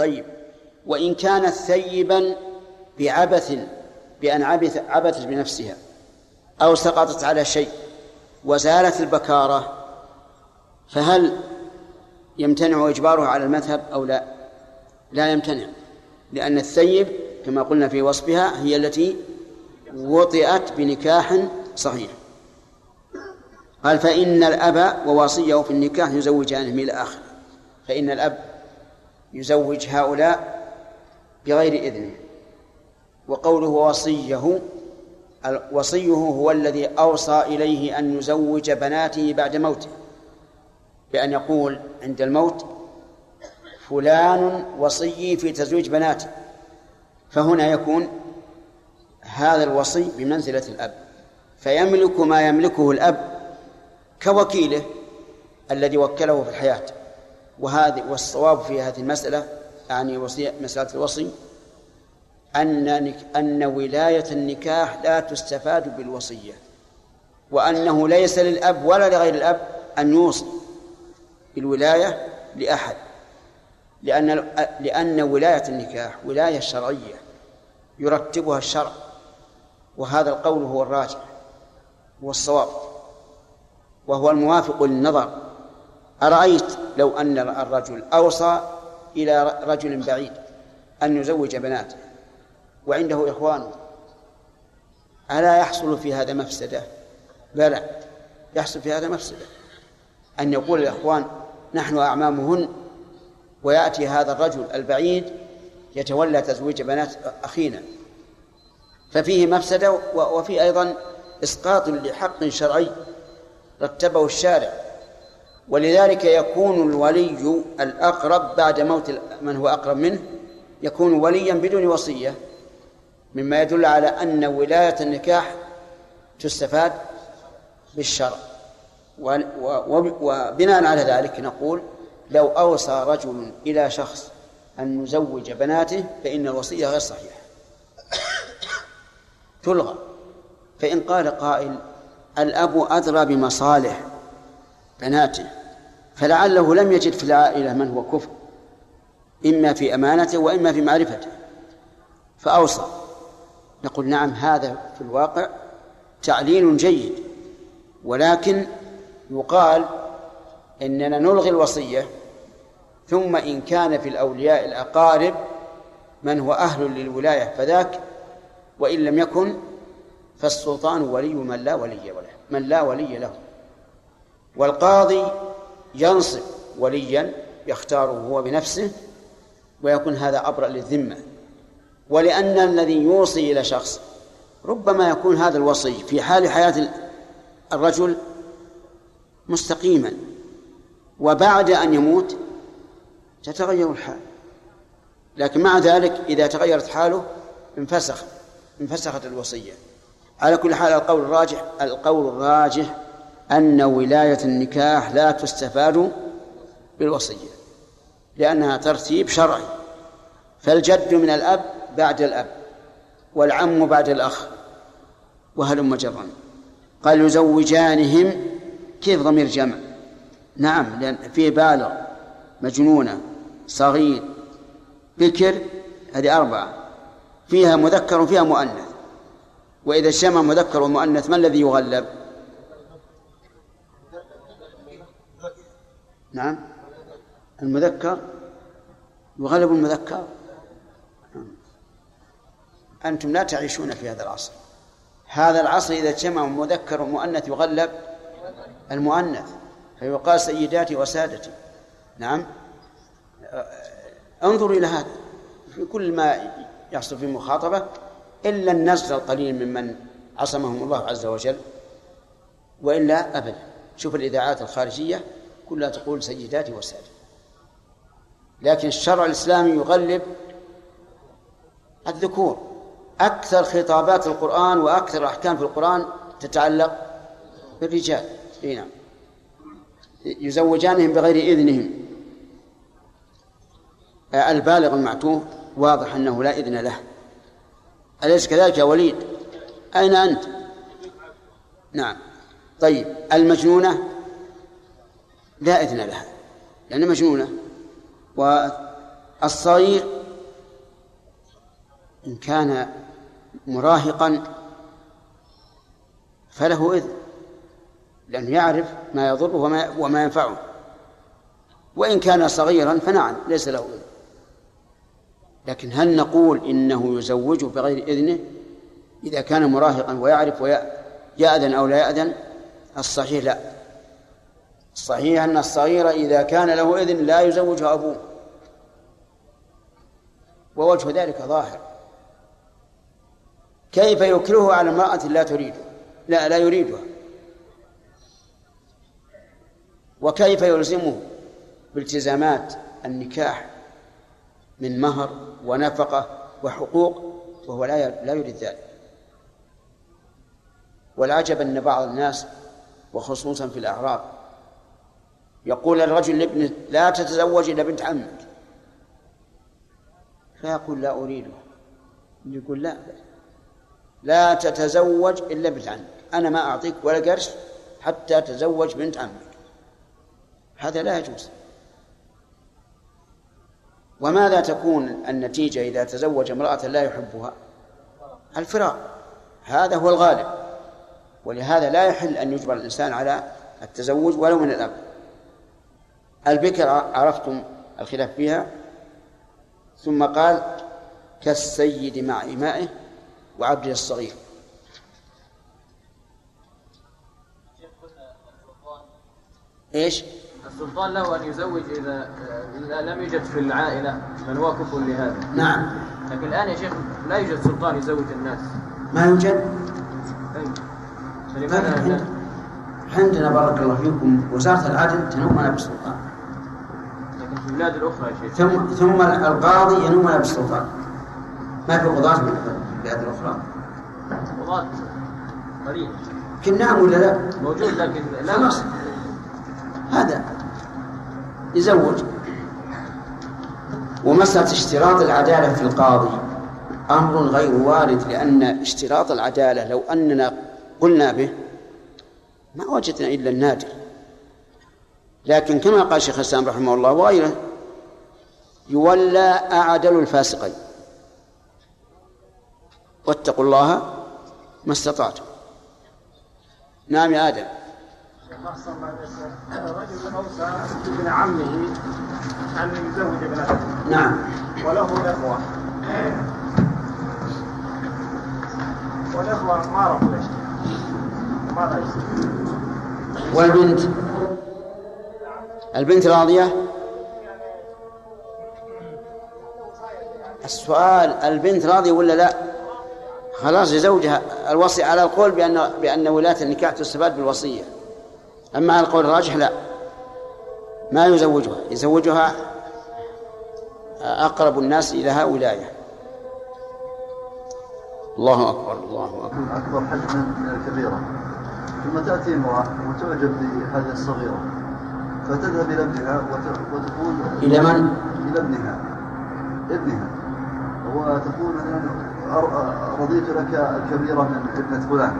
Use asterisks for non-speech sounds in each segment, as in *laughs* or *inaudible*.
طيب. وإن كانت ثيبا بعبث بأن عبث عبثت بنفسها أو سقطت على شيء وزالت البكارة فهل يمتنع إجبارها على المذهب أو لا؟ لا يمتنع لأن الثيب كما قلنا في وصفها هي التي وطئت بنكاح صحيح. قال فإن الأب ووصية في النكاح يزوجانهم إلى آخره فإن الأب يزوج هؤلاء بغير إذنه. وقوله وصيه وصيه هو الذي أوصى إليه أن يزوج بناته بعد موته بأن يقول عند الموت فلان وصي في تزويج بناته. فهنا يكون هذا الوصي بمنزلة الأب. فيملك ما يملكه الأب كوكيله الذي وكله في الحياة. وهذه والصواب في هذه المسألة يعني وصية مسألة الوصي أن أن ولاية النكاح لا تستفاد بالوصية وأنه ليس للأب ولا لغير الأب أن يوصي بالولاية لأحد لأن لأن ولاية النكاح ولاية شرعية يرتبها الشرع وهذا القول هو الراجح والصواب وهو الموافق للنظر. أرأيت لو أن الرجل أوصى إلى رجل بعيد أن يزوج بناته وعنده إخوان. ألا يحصل في هذا مفسدة؟ بلى يحصل في هذا مفسدة. أن يقول الإخوان نحن أعمامهن ويأتي هذا الرجل البعيد يتولى تزويج بنات أخينا. ففيه مفسدة وفي أيضا إسقاط لحق شرعي رتبه الشارع. ولذلك يكون الولي الأقرب بعد موت من هو أقرب منه يكون وليا بدون وصية مما يدل على أن ولاية النكاح تستفاد بالشرع. وبناء على ذلك نقول لو أوصى رجل إلى شخص أن يزوج بناته فإن الوصية غير صحيحة. *coughs* تلغى. فإن قال قائل الأب أدرى بمصالح بناته فلعله لم يجد في العائلة من هو كفر إما في أمانته وإما في معرفته. فأوصى نقول نعم هذا في الواقع تعليل جيد ولكن يقال إننا نلغي الوصية ثم إن كان في الأولياء الأقارب من هو أهل للولاية فذاك وإن لم يكن فالسلطان ولي من لا ولي له من لا ولي له. والقاضي ينصب وليا يختاره هو بنفسه ويكون هذا أبرأ للذمة. ولأن الذي يوصي إلى شخص ربما يكون هذا الوصي في حال حياة الرجل مستقيما وبعد أن يموت تتغير الحال. لكن مع ذلك إذا تغيرت حاله انفسخ انفسخت الوصية. على كل حال القول الراجح القول الراجح أن ولاية النكاح لا تستفاد بالوصية لأنها ترتيب شرعي. فالجد من الأب بعد الأب والعم بعد الأخ وهلم جرا قال يزوجانهم كيف ضمير جمع؟ نعم لأن فيه بالغ مجنونة صغير بكر هذه أربعة. فيها مذكر وفيها مؤنث. وإذا اجتمع مذكر ومؤنث ما الذي يغلب؟ نعم. المذكر يغلب المذكر. أنتم لا تعيشون في هذا العصر. هذا العصر إذا اجتمع مذكر ومؤنث يغلب المؤنث فيقال سيداتي وسادتي. نعم. انظروا إلى هذا. في كل ما يحصل في مخاطبة إلا النزل القليل ممن عصمهم الله عز وجل وإلا أبدا. شوف الإذاعات الخارجية كلها تقول سيداتي وسادتي لكن الشرع الإسلامي يغلب الذكور. أكثر خطابات القرآن وأكثر الأحكام في القرآن تتعلق بالرجال. إي نعم. يزوجانهم بغير إذنهم. البالغ المعتوه واضح أنه لا إذن له. أليس كذلك يا وليد؟ أين أنت؟ نعم. طيب المجنونة لا إذن لها لأنها مجنونة. الصغير إن كان مراهقا فله إذن لأنه يعرف ما يضره وما, وما ينفعه. وإن كان صغيرا فنعم ليس له إذن. لكن هل نقول إنه يزوجه بغير إذنه؟ إذا كان مراهقا ويعرف ويأذن أو لا يأذن الصحيح لا. الصحيح أن الصغير إذا كان له إذن لا يزوجه أبوه. ووجه ذلك ظاهر. كيف يكرهه على امرأة لا تريده لا لا يريدها. وكيف يلزمه بالتزامات النكاح من مهر ونفقة وحقوق وهو لا لا يريد ذلك. والعجب أن بعض الناس وخصوصا في الأعراب يقول الرجل لابنه لا تتزوج إلا بنت عمك. فيقول لا أريده. يقول لا لا تتزوج إلا بنت عمك. أنا ما أعطيك ولا قرش حتى تزوج بنت عمك. هذا لا يجوز. وماذا تكون النتيجة إذا تزوج امرأة لا يحبها؟ الفراق. هذا هو الغالب. ولهذا لا يحل أن يجبر الإنسان على التزوج ولو من الأب. البكر عرفتم الخلاف فيها ثم قال كالسيد مع إمائه وعبده الصغير إيش؟ السلطان له أن يزوج إذا إذا لم يوجد في العائلة من هو كفء لهذا. نعم. لكن الآن يا شيخ لا يوجد سلطان يزوج الناس. ما يوجد؟ طيب. فلماذا عندنا بارك الله فيكم وزارة العدل تنومنا بالسلطان. البلاد الأخرى. ثم ثم القاضي ينومنا بالسلطان. ما في قضاة في البلاد الأخرى. قضاة قليل. يمكن نعم ولا لا؟ موجود لكن لا خلاص هذا يزوج ومسألة اشتراط العدالة في القاضي أمر غير وارد لأن اشتراط العدالة لو أننا قلنا به ما وجدنا إلا النادر لكن كما قال شيخ الإسلام رحمه الله وغيره يولى أعدل الفاسقين. واتقوا الله ما استطعتم. نعم يا آدم. رجل اوصى ابن عمه ان يزوج ابنته نعم وله اخوه والاخوه ما رفضوا يصير؟ والبنت. البنت راضية؟ السؤال البنت راضية ولا لا؟ خلاص يزوجها الوصي على القول بأن بأن ولاة النكاح تستفاد بالوصية. أما على القول الراجح لا. ما يزوجها؟ يزوجها أقرب الناس إليها ولاية الله أكبر الله أكبر. أكبر حجما من الكبيرة ثم تأتي امرأة وتعجب بهذه الصغيرة. فتذهب إلى ابنها وتقول إلى من؟ إلى ابنها. ابنها. وتقول مثلا رضيت لك الكبيرة من ابنة فلان.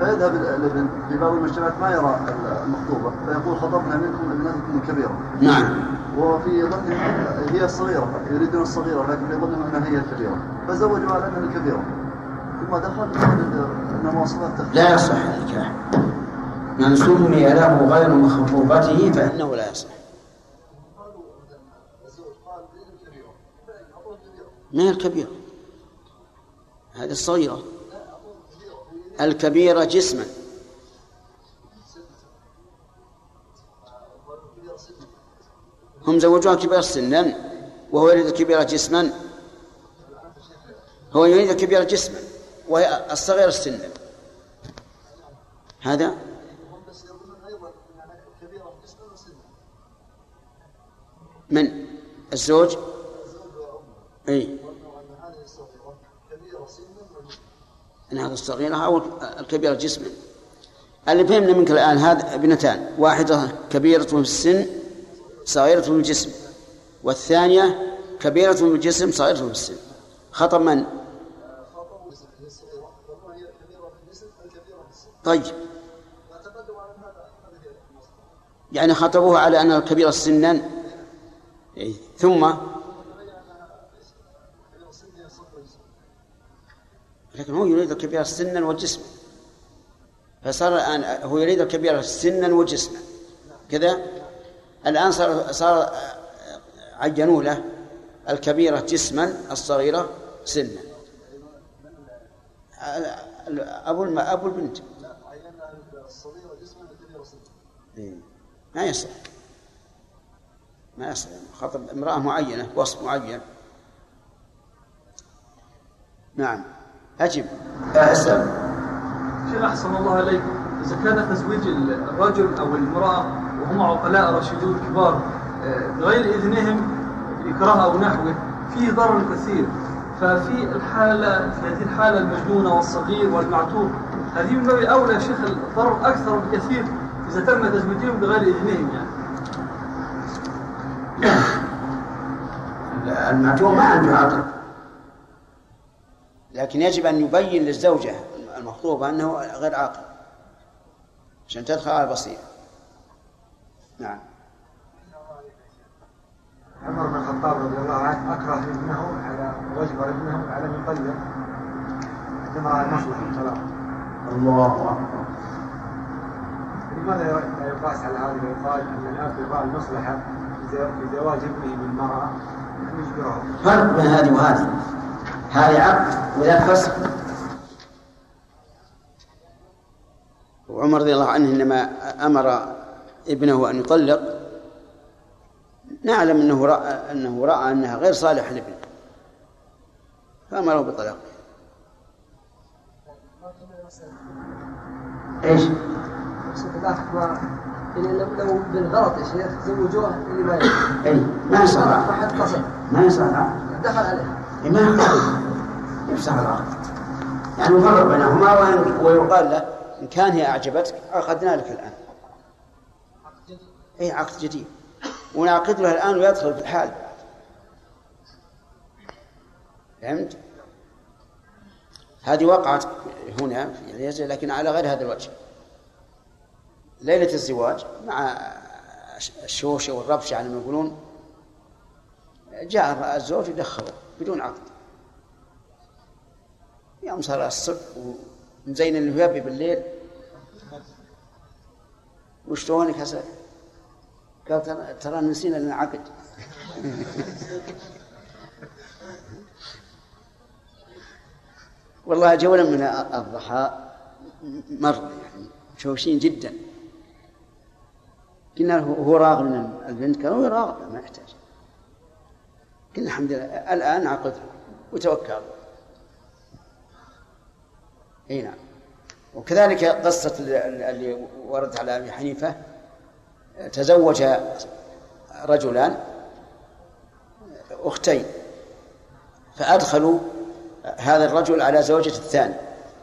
فيذهب الابن في بعض المجتمعات ما يرى المخطوبة فيقول خطبنا منكم ابنتكم الكبيرة نعم. وفي ظنهم هي الصغيرة يريدون الصغيرة لكن في ظنهم أنها هي الكبيرة. فزوجوا على أنها الكبيرة. ثم دخل أن مواصفات لا يصح النكاح. من سمي له غير مخطوبته فإنه لا يصح. ما هي الكبيرة هذه الصغيرة. الكبيرة جسما. هم زوجوها كبيرة سنا وهو يريد الكبيرة جسما. هو يريد الكبيرة جسما وهي الصغيرة سنا. هذا من؟ الزوج؟ إي. أن هذا الصغيرة أو الكبيرة جسما. اللي فهمنا منك الآن هذا ابنتان واحدة كبيرة في السن صغيرة في الجسم والثانية كبيرة في الجسم صغيرة في السن. خطب من؟ طيب. يعني خطبوه على أن الكبيرة سنا؟ إيه. ثم لكن هو يريد الكبيرة سنا وجسما. فصار الآن هو يريد الكبيرة سنا وجسما. كذا الآن صار صار عينوا له الكبيرة جسما الصغيرة سنا. أبو أبو البنت. إيه. ما يصح. ما يصح. خاطب امرأة معينة وصف معين. نعم. أجب. أسأل شيخ أحسن الله عليك إذا كان تزويج الرجل أو المرأة وهم عقلاء رشيدون كبار آه، بغير إذنهم بإكراه أو نحوه فيه ضرر كثير. ففي الحالة في هذه الحالة المجنونة والصغير والمعتوه هذه من باب أولى شيخ الضرر أكثر بكثير إذا تم تزويجهم بغير إذنهم يعني. المعتوه ما عنده عقل. لكن يجب أن يبين للزوجة المخطوبة أنه غير عاقل عشان تدخل على البصيرة. نعم. عمر بن الخطاب رضي الله عنه أكره ابنه على وجبر ابنه على من طلق عندما رأى المصلحة الطلاق. الله أكبر. لماذا لا يقاس على هذا ويقال أن الأب يرى المصلحة في زواج ابنه بالمرأة فرق بين هذه وهذه. هذه عقد وذاك فسخ. وعمر رضي الله عنه إنما أمر ابنه أن يطلق. نعلم أنه راى أنه رأى أنها غير صالحة لابنه. فأمره بطلاقه إيش؟ يعني لو بالغلط يا شيخ زوجوه اللي ما اي ما يصح ما يصح دخل عليه. ما يفسح العقد يعني يفرق بينهما ويقال له إن كان هي أعجبتك عقدنا لك الآن. أي عقد جديد. ونعقد له الآن ويدخل في الحال. فهمت؟ هذه وقعت هنا في اليزة لكن على غير هذا الوجه. ليلة الزواج مع الشوشة والربشة على ما يقولون. جاء الزوج ودخله بدون عقد. يوم صار الصبح ومزين الهيابي بالليل. وشلونك هسه؟ قال ترى نسينا لنا عقد. *laughs* والله جولا من الضحى مر يعني شوشين جدا. قلنا هو راغب من البنت؟ قال هو راغب ما يحتاج. قلنا الحمد لله. الآن عقدها وتوكل. إي نعم. وكذلك قصة اللي وردت على أبي حنيفة تزوج رجلان أختين. فأدخلوا هذا الرجل على زوجة الثاني.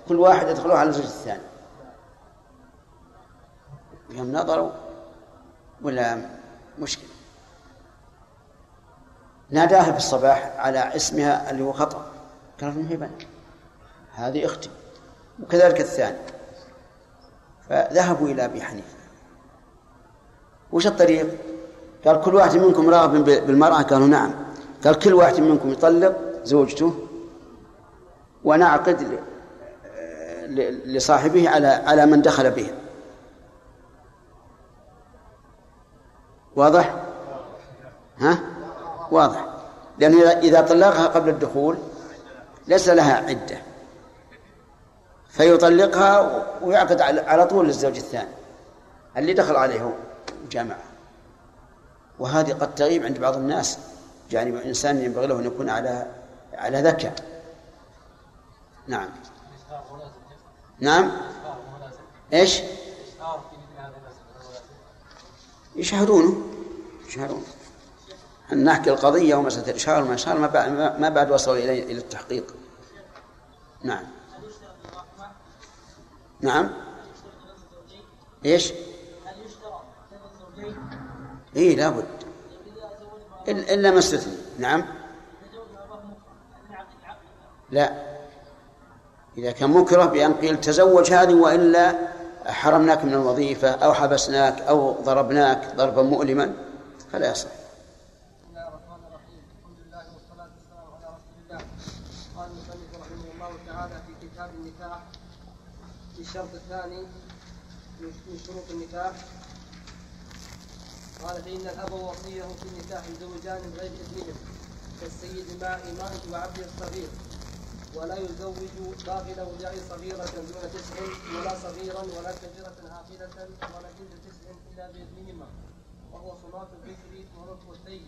كل واحد يدخلوه على زوجة الثاني. يوم نظروا ولا مشكلة. ناداها في الصباح على اسمها اللي هو خطأ. قالت هي بنت. هذه أختي. وكذلك الثاني. فذهبوا إلى أبي حنيفة. وش الطريق؟ قال كل واحد منكم راغب بالمرأة؟ قالوا نعم. قال كل واحد منكم يطلق زوجته ونعقد لصاحبه على على من دخل به واضح؟ ها؟ واضح. لأنه إذا طلقها قبل الدخول ليس لها عدة. فيطلقها ويعقد على طول للزوج الثاني. اللي دخل عليه وجامعه وهذه قد تغيب عند بعض الناس. يعني إنسان ينبغي له أن يكون على على ذكاء نعم. نعم. إيش؟ يشهدونه يشهدونه أن نحكي القضية ومسألة الإشهار وما إشهار ما بعد ما بعد وصلوا إلى إلى التحقيق. نعم. نعم. إيش؟ إي لابد إلا ما استثني. نعم. لا. إذا كان مكره بأن قيل تزوج هذه وإلا حرمناك من الوظيفة أو حبسناك أو ضربناك ضربا مؤلما فلا يصح. الشرط الثاني من شروط النكاح قال فإن الأب وصيه في النكاح زوجان بغير إذنهم كالسيد مع إمائه وعبده الصغير. ولا يزوج باغلا وداعي صغيرة دون تسع ولا صغيرا ولا كبيرة عاقلة ولا بنت تسع إلا بإذنهما وهو صلاة الذكر وركب الثيب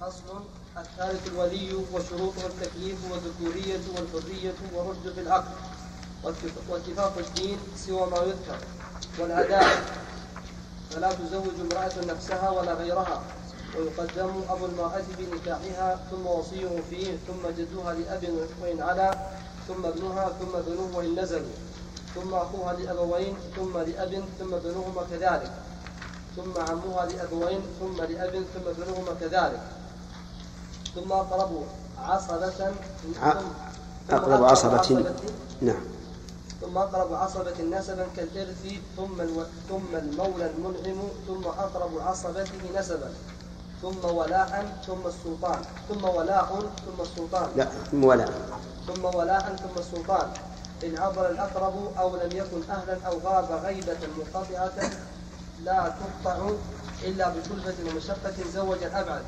فصل الثالث الولي وشروطه التكليف والذكورية والحرية والرشد في العقل. واتف- واتفاق الدين سوى ما يذكر. والأداء. فلا تزوج امرأة نفسها ولا غيرها. ويقدم أبو المرأة بنكاحها ثم وصيه فيه ثم جدها لأب وإن علا ثم ابنها ثم بنوه وإن نزلوا ثم أخوها لأبوين ثم لأب ثم بنوهما كذلك ثم عمها لأبوين ثم لأب ثم بنوهما كذلك. ثم أقرب عصبة أقرب عصبة نعم. ثم أقرب عصبة نسبا كالإرث ثم ألو... ثم المولى المنعم ثم أقرب عصبته نسبا. ثم ولاء ثم السلطان ثم ولاء ثم السلطان لا ولا ثم ولاء ثم السلطان إن عبر الأقرب أو لم يكن أهلا أو غاب غيبة منقطعة لا تقطع إلا بكلفة ومشقة زوج الأبعد.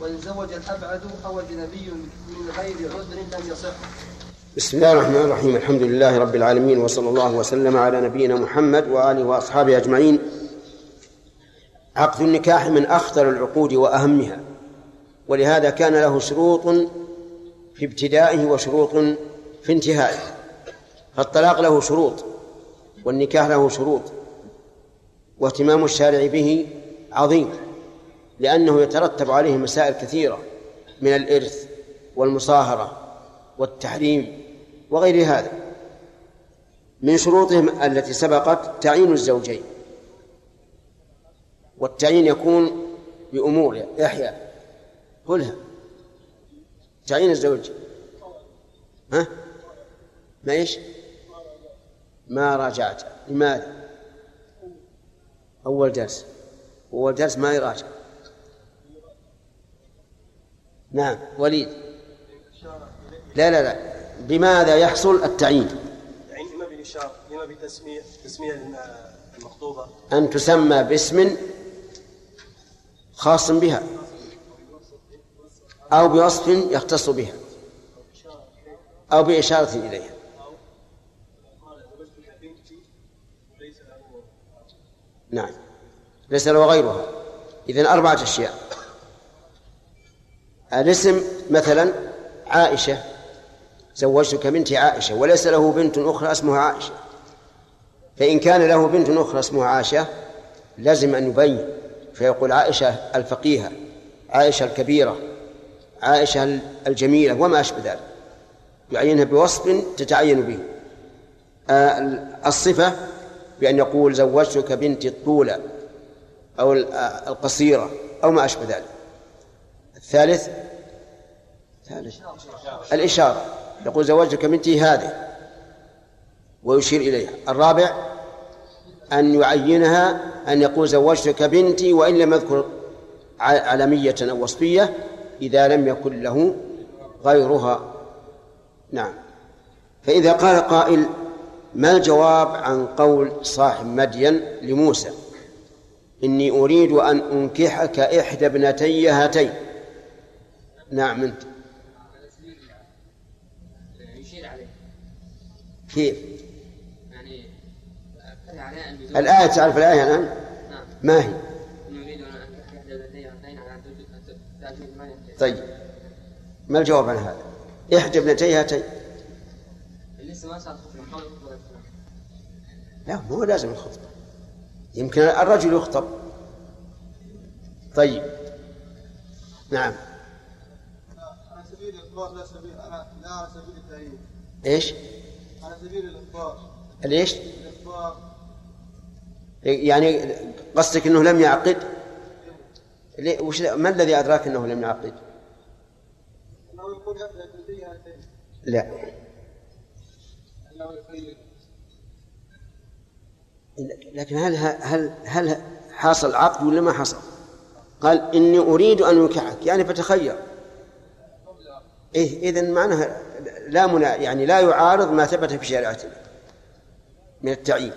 وإن زوج الأبعد أو أجنبي من غير عذر لم يصح. بسم الله الرحمن الرحيم. الحمد لله رب العالمين وصلى الله وسلم على نبينا محمد وآله وأصحابه أجمعين. عقد النكاح من أخطر العقود وأهمها ولهذا كان له شروط في ابتدائه وشروط في انتهائه. فالطلاق له شروط والنكاح له شروط واهتمام الشارع به عظيم لأنه يترتب عليه مسائل كثيرة من الإرث والمصاهرة والتحريم وغير هذا. من شروطهم التي سبقت تعيين الزوجين. والتعيين يكون بأمور يحيى. قلها تعيين الزوج. ها؟ ما إيش؟ ما راجعت. لماذا؟ أول درس. أول درس ما يراجع. نعم. وليد. لا لا لا. بماذا يحصل التعيين؟ يعني إما بالإشارة إما بتسمية تسمية المخطوبة أن تسمى باسم خاص بها أو بوصف يختص بها أو بإشارة إليها. نعم. ليس له غيرها. إذن أربعة أشياء. الاسم مثلا عائشة. زوجتك بنتي عائشة. وليس له بنت أخرى اسمها عائشة. فإن كان له بنت أخرى اسمها عائشة لازم أن يبين فيقول عائشة الفقيهة عائشة الكبيرة عائشة الجميلة وما أشبه ذلك. يعينها بوصف تتعين به. آه، الصفة بأن يقول زوجتك بنتي الطولة أو آه، القصيرة أو ما أشبه ذلك. الثالث ثالث الإشارة. يقول زوجتك بنتي هذه ويشير إليها. الرابع أن يعينها أن يقول زوجتك بنتي وإن لم يذكر علمية أو وصفية إذا لم يكن له غيرها. نعم. فإذا قال قائل ما الجواب عن قول صاحب مدين لموسى؟ إني أريد أن أنكحك إحدى ابنتي هاتين. نعم أنت. كيف؟ الآية تعرف الآية الآن؟ نعم. ما هي؟ على طيب. ما الجواب عن هذا؟ إحدى ابنتي هاتين. لسه ما صار خطبة. لا مو لازم الخطبة. يمكن الرجل يخطب. طيب. نعم. على سبيل الاخبار لا سبيل لا على سبيل التأييد. إيش؟ على سبيل الاخبار ليش؟ الاخبار يعني قصدك إنه لم يعقد؟ وش ما الذي أدراك إنه لم يعقد؟ لا لكن هل هل هل حصل عقد ولا ما حصل؟ قال إني أريد أن أنكحك يعني فتخير. إيه اذا معناها لا منا يعني لا يعارض ما ثبت في شريعتنا من التعيين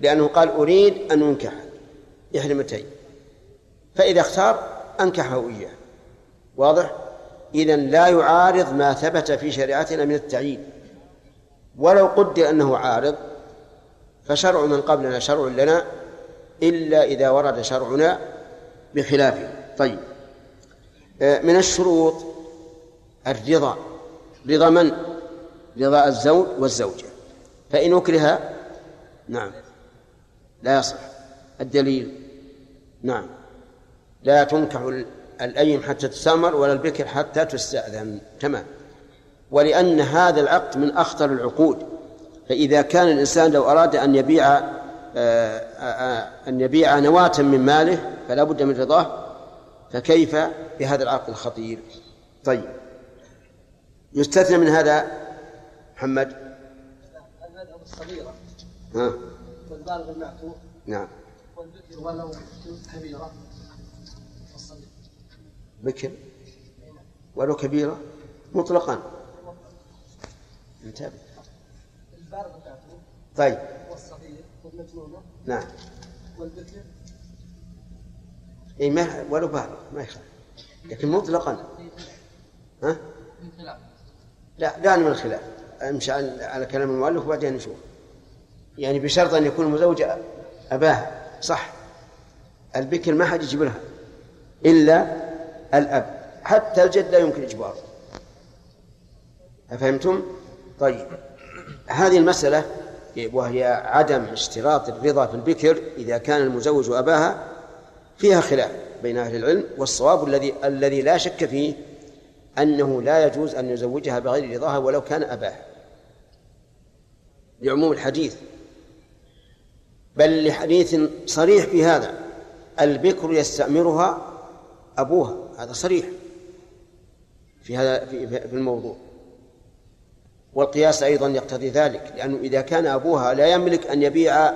لأنه قال أريد أن أنكح. إحدى المتين فإذا اختار أنكحه إياه. واضح؟ إذا لا يعارض ما ثبت في شريعتنا من التعيين. ولو قدر أنه عارض فشرع من قبلنا شرع لنا إلا إذا ورد شرعنا بخلافه طيب. آه، من الشروط الرضا. رضا من؟ رضا الزوج والزوجة. فإن أكره نعم. لا يصح. الدليل. نعم. لا تنكح الأيم حتى تستأمر ولا البكر حتى تستأذن. تمام. ولأن هذا العقد من أخطر العقود. فإذا كان الإنسان لو أراد أن يبيع آه، آه، آه، أن يبيع نواة من ماله فلا بد من رضاه فكيف بهذا العقد الخطير؟ طيب. يستثنى من هذا محمد؟ المذهب الصغيرة. ها؟ والبالغ المعتوق نعم. والبكر ولو كبيرة بكر ولو كبيرة مطلقا. انتبه. البالغ المعتوق طيب. والصغير والمجنونة. نعم. والبكر. اي ما ولو بالغ ما يخالف. لكن مطلقا. ها؟ من خلاف. لا دعنا من الخلاف امشي على على كلام المؤلف وبعدين نشوف. يعني بشرط أن يكون المزوج أباه صح. البكر ما حد يجيب لها إلا الأب حتى الجد لا يمكن إجباره. أفهمتم؟ طيب. هذه المسألة وهي عدم اشتراط الرضا في البكر إذا كان المزوج أباها فيها خلاف بين أهل العلم والصواب الذي الذي لا شك فيه أنه لا يجوز أن يزوجها بغير رضاها ولو كان أباها. لعموم الحديث بل لحديث صريح في هذا. البكر يستأمرها أبوها. هذا صريح في هذا في, الموضوع. والقياس أيضا يقتضي ذلك لأنه إذا كان أبوها لا يملك أن يبيع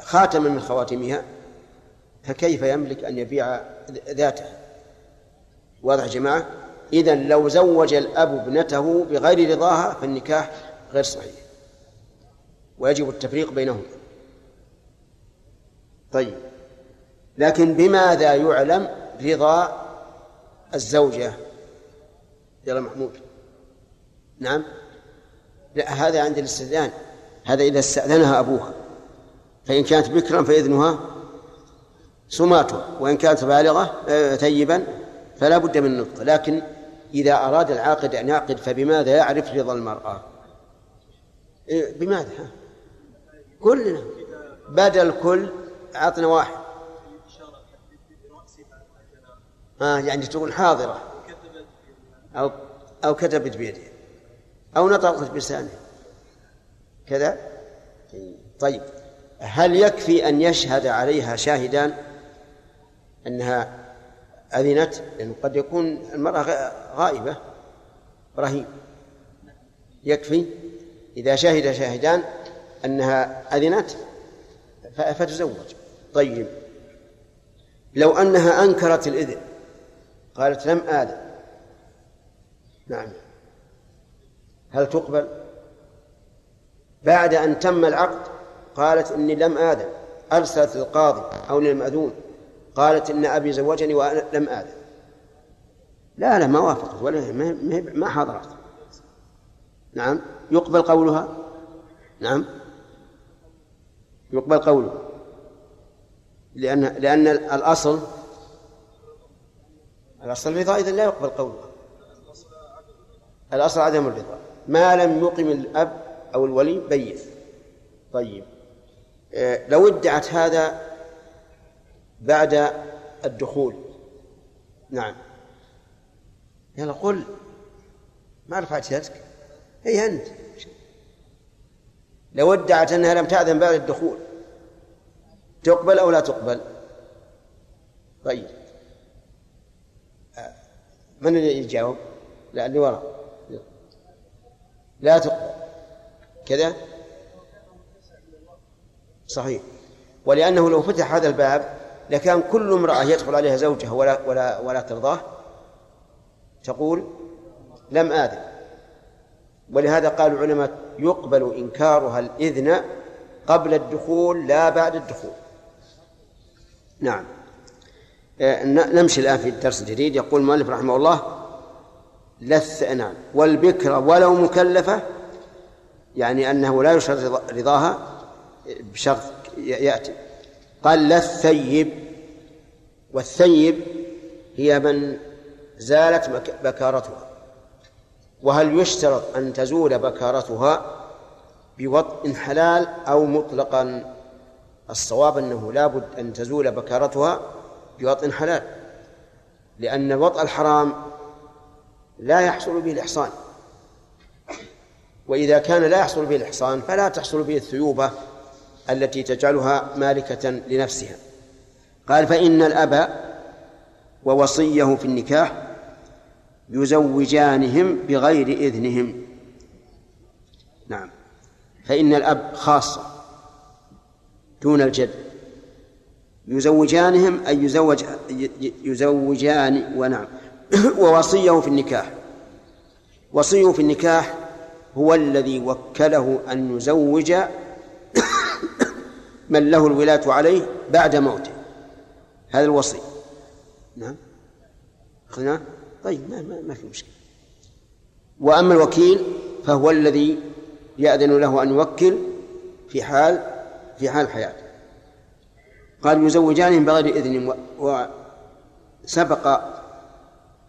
خاتما من خواتمها فكيف يملك أن يبيع ذاته؟ واضح جماعة؟ إذا لو زوج الأب ابنته بغير رضاها فالنكاح غير صحيح. ويجب التفريق بينهما. طيب. لكن بماذا يعلم رضا الزوجة؟ يلا محمود. نعم. لا هذا عند الاستئذان. هذا إذا استأذنها أبوها. فإن كانت بكرا فإذنها سماتها وإن كانت بالغة آه، ثيبا فلا بد من النطق لكن إذا أراد العاقد أن يعقد فبماذا يعرف رضا المرأة؟ إيه، بماذا؟ كلنا. بدل كل أعطنا واحد. آه يعني تقول حاضرة. أو أو كتبت بيدها أو نطقت بلسانه كذا؟ طيب. هل يكفي أن يشهد عليها شاهدان أنها أذنت؟ لأنه قد يكون المرأة غائبة. رهيب. يكفي؟ إذا شهد شاهدان أنها أذنت فتزوج. طيب. لو أنها أنكرت الإذن قالت لم آذن. نعم. هل تقبل؟ بعد أن تم العقد قالت إني لم آذن. أرسلت للقاضي أو للمأذون. قالت إن أبي زوجني وأنا لم آذن. لا لا ما وافقت. ولا ما, ما حضرت. نعم. يقبل قولها؟ نعم. يقبل قوله. لأن لأن الأصل الأصل الرضا إذا لا يقبل قولها الأصل عدم الرضا. ما لم يقم الأب أو الولي بين طيب. آه، لو ادعت هذا بعد الدخول. نعم. يلا قل. ما رفعت يدك؟ هي أنت. لو ادعت أنها لم تأذن بعد الدخول. تقبل أو لا تقبل؟ طيب. آه، من اللي يجاوب؟ لا اللي وراء. لا تقبل. كذا؟ صحيح. ولأنه لو فتح هذا الباب لكان كل امرأة يدخل عليها زوجها ولا ولا ولا ترضاه؟ تقول لم آذن. ولهذا قال العلماء يقبل إنكارها الإذن قبل الدخول لا بعد الدخول. نعم. آه، نمشي الآن في الدرس الجديد يقول المؤلف رحمه الله لث نعم. والبكر ولو مكلفة يعني أنه لا يشرط رضاها بشرط يأتي. قال لا الثيب والثيب هي من زالت بكارتها. وهل يشترط أن تزول بكارتها بوطء حلال أو مطلقا؟ الصواب أنه لا بد أن تزول بكارتها بوطء حلال لأن الوطء الحرام لا يحصل به الإحصان. وإذا كان لا يحصل به الإحصان فلا تحصل به الثيوبة التي تجعلها مالكة لنفسها. قال فإن الأب ووصيه في النكاح يزوجانهم بغير إذنهم. نعم. فإن الأب خاصة. دون الجد. يزوجانهم أي يزوج يزوجان ونعم. *clears throat* ووصيه في النكاح. وصيه في النكاح هو الذي وكله أن يزوج *clears throat* من له الولاة عليه بعد موته. هذا الوصي. نعم. أخذناه طيب ما, ما, ما في مشكلة. وأما الوكيل فهو الذي يأذن له أن يوكل في حال في حال حياته قال يزوجانهم بغير إذن وسبق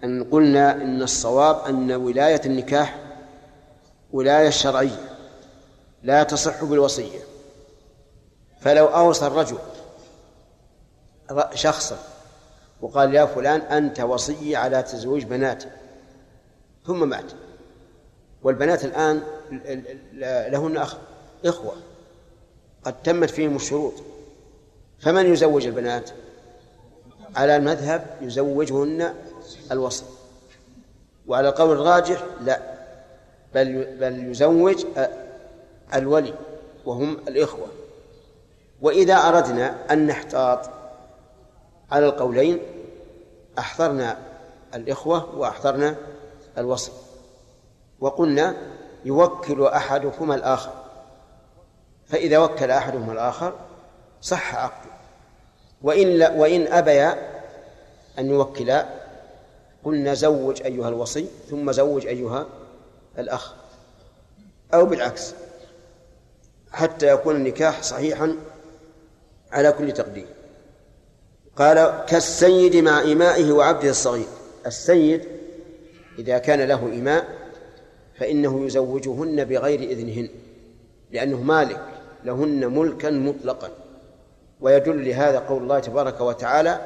أن قلنا إن الصواب أن ولاية النكاح ولاية شرعية لا تصح بالوصية. فلو أوصى الرجل شخصا وقال يا فلان أنت وصي على تزويج بناتي ثم مات والبنات الآن لهن أخ إخوة قد تمت فيهم الشروط فمن يزوج البنات؟ على المذهب يزوجهن الوصي وعلى القول الراجح لا بل بل يزوج الولي وهم الإخوة. وإذا أردنا أن نحتاط على القولين أحضرنا الإخوة وأحضرنا الوصي وقلنا يوكل أحدكما الآخر. فإذا وكل أحدهما الآخر صح عقده وإن وإن أبيا أن يوكلا قلنا زوج أيها الوصي ثم زوج أيها الأخ. أو بالعكس حتى يكون النكاح صحيحا على كل تقدير. قال كالسيد مع إمائه وعبده الصغير. السيد إذا كان له إماء فإنه يزوجهن بغير إذنهن لأنه مالك. لهن ملكا مطلقا. ويدل لهذا قول الله تبارك وتعالى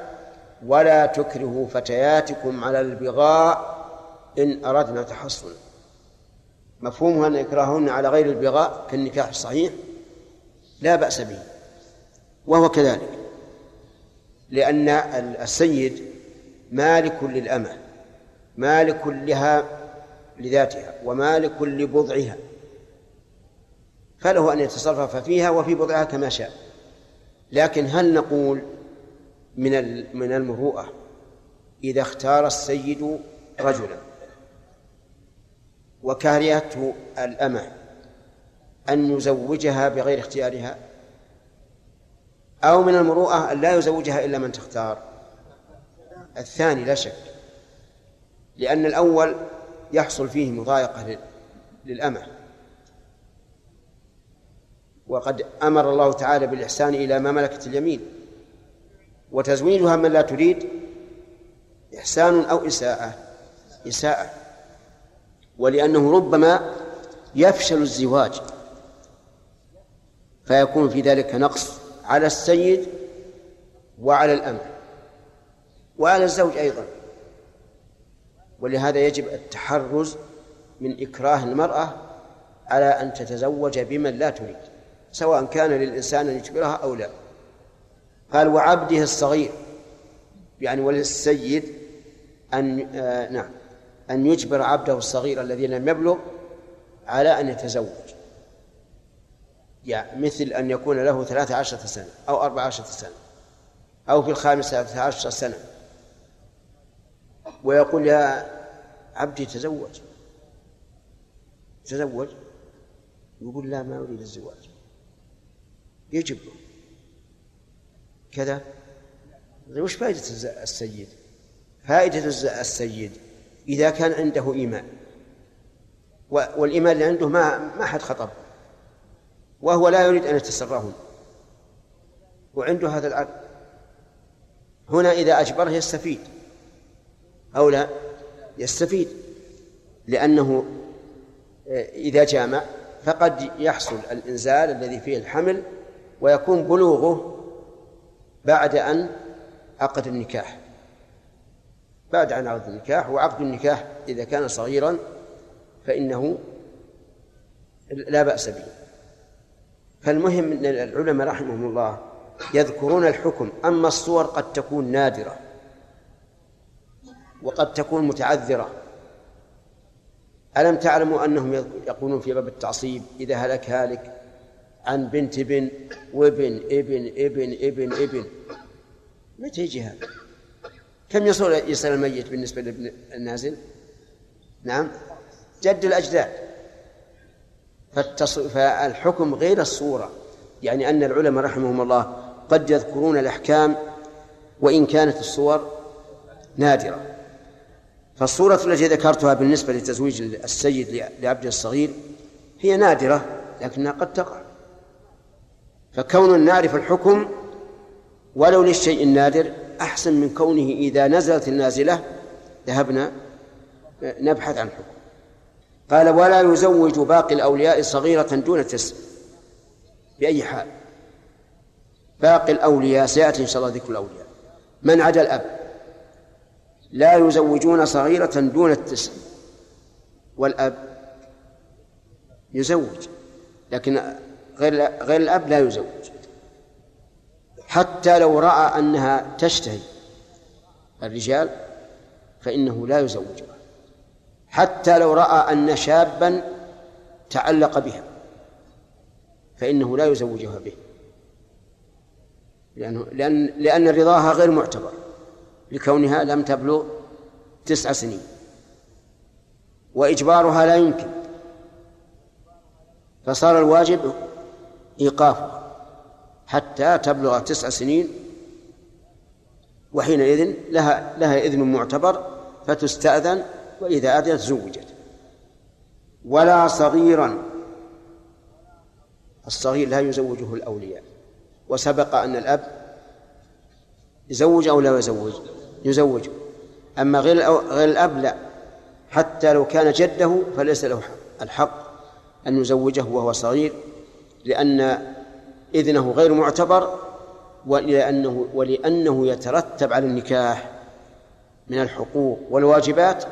ولا تكرهوا فتياتكم على البغاء إن أردنا تحصنا. مفهومها أن إكراههن على غير البغاء كالنكاح الصحيح؟ لا بأس به. وهو كذلك. لأن السيد مالك للأمة مالك لها لذاتها ومالك لبضعها. فله أن يتصرف فيها وفي بضعها كما شاء. لكن هل نقول من من المروءة إذا اختار السيد رجلا وكارهته الأمة أن يزوجها بغير اختيارها؟ أو من المروءة أن لا يزوجها إلا من تختار؟ الثاني لا شك لأن الأول يحصل فيه مضايقة للأمة. وقد أمر الله تعالى بالإحسان إلى ما ملكت اليمين. وتزويجها من لا تريد إحسان أو إساءة. إساءة. ولأنه ربما يفشل الزواج. فيكون في ذلك نقص على السيد وعلى الأمة وعلى الزوج أيضا. ولهذا يجب التحرز من إكراه المرأة على أن تتزوج بمن لا تريد. سواء كان للإنسان أن يجبرها أو لا. قال وعبده الصغير. يعني وللسيد أن آه نعم أن يجبر عبده الصغير الذي لم يبلغ على أن يتزوج. يعني مثل أن يكون له ثلاثة عشرة سنة أو أربعة عشرة سنة أو في الخامسة عشرة سنة. ويقول يا عبدي تزوج. تزوج؟ يقول لا ما أريد الزواج. يجب. كذا. وش فائدة السيد؟ فائدة السيد إذا كان عنده إيمان. والإيمان اللي عنده ما ما حد خطب. وهو لا يريد أن يتسرهن. وعنده هذا العقل. هنا إذا أجبره يستفيد. أو لا؟ يستفيد. لأنه آه، إذا جامع فقد يحصل الإنزال الذي فيه الحمل ويكون بلوغه بعد أن عقد النكاح. بعد أن عقد النكاح وعقد النكاح إذا كان صغيرا فإنه لا بأس به. فالمهم أن العلماء رحمهم الله يذكرون الحكم أما الصور قد تكون نادرة وقد تكون متعذرة. ألم تعلموا أنهم يقولون في باب التعصيب إذا هلك هالك عن بنت ابن وابن ابن ابن ابن ابن. متى يجي هذا؟ كم يصل يصل الميت بالنسبة لابن النازل؟ نعم. جد الأجداد. فالحكم غير الصورة. يعني أن العلماء رحمهم الله قد يذكرون الأحكام وإن كانت الصور نادرة. فالصورة التي ذكرتها بالنسبة لتزويج السيد لعبده الصغير هي نادرة لكنها قد تقع. فكون نعرف الحكم ولو للشيء النادر أحسن من كونه إذا نزلت النازلة ذهبنا نبحث عن حكم. قال ولا يزوج باقي الأولياء صغيرة دون تسع بأي حال؟ باقي الأولياء سيأتي إن شاء الله ذكر الأولياء. من عدا الأب لا يزوجون صغيرة دون التسع. والأب يزوج لكن غير غير الأب لا يزوج. حتى لو رأى أنها تشتهي الرجال فإنه لا يزوجها حتى لو رأى أن شابا تعلق بها فإنه لا يزوجها به. لأنه لأن لأن رضاها غير معتبر. لكونها لم تبلغ تسع سنين. وإجبارها لا يمكن. فصار الواجب إيقافها حتى تبلغ تسع سنين وحينئذ لها لها إذن معتبر فتستأذن وإذا أذنت زوجت. ولا صغيرا الصغير لا يزوجه الأولياء. وسبق أن الأب يزوج أو لا يزوج؟ يزوج. أما غير غير الأب لا. حتى لو كان جده فليس له الحق أن يزوجه وهو صغير. لأن إذنه غير معتبر ولأنه ولأنه يترتب على النكاح من الحقوق والواجبات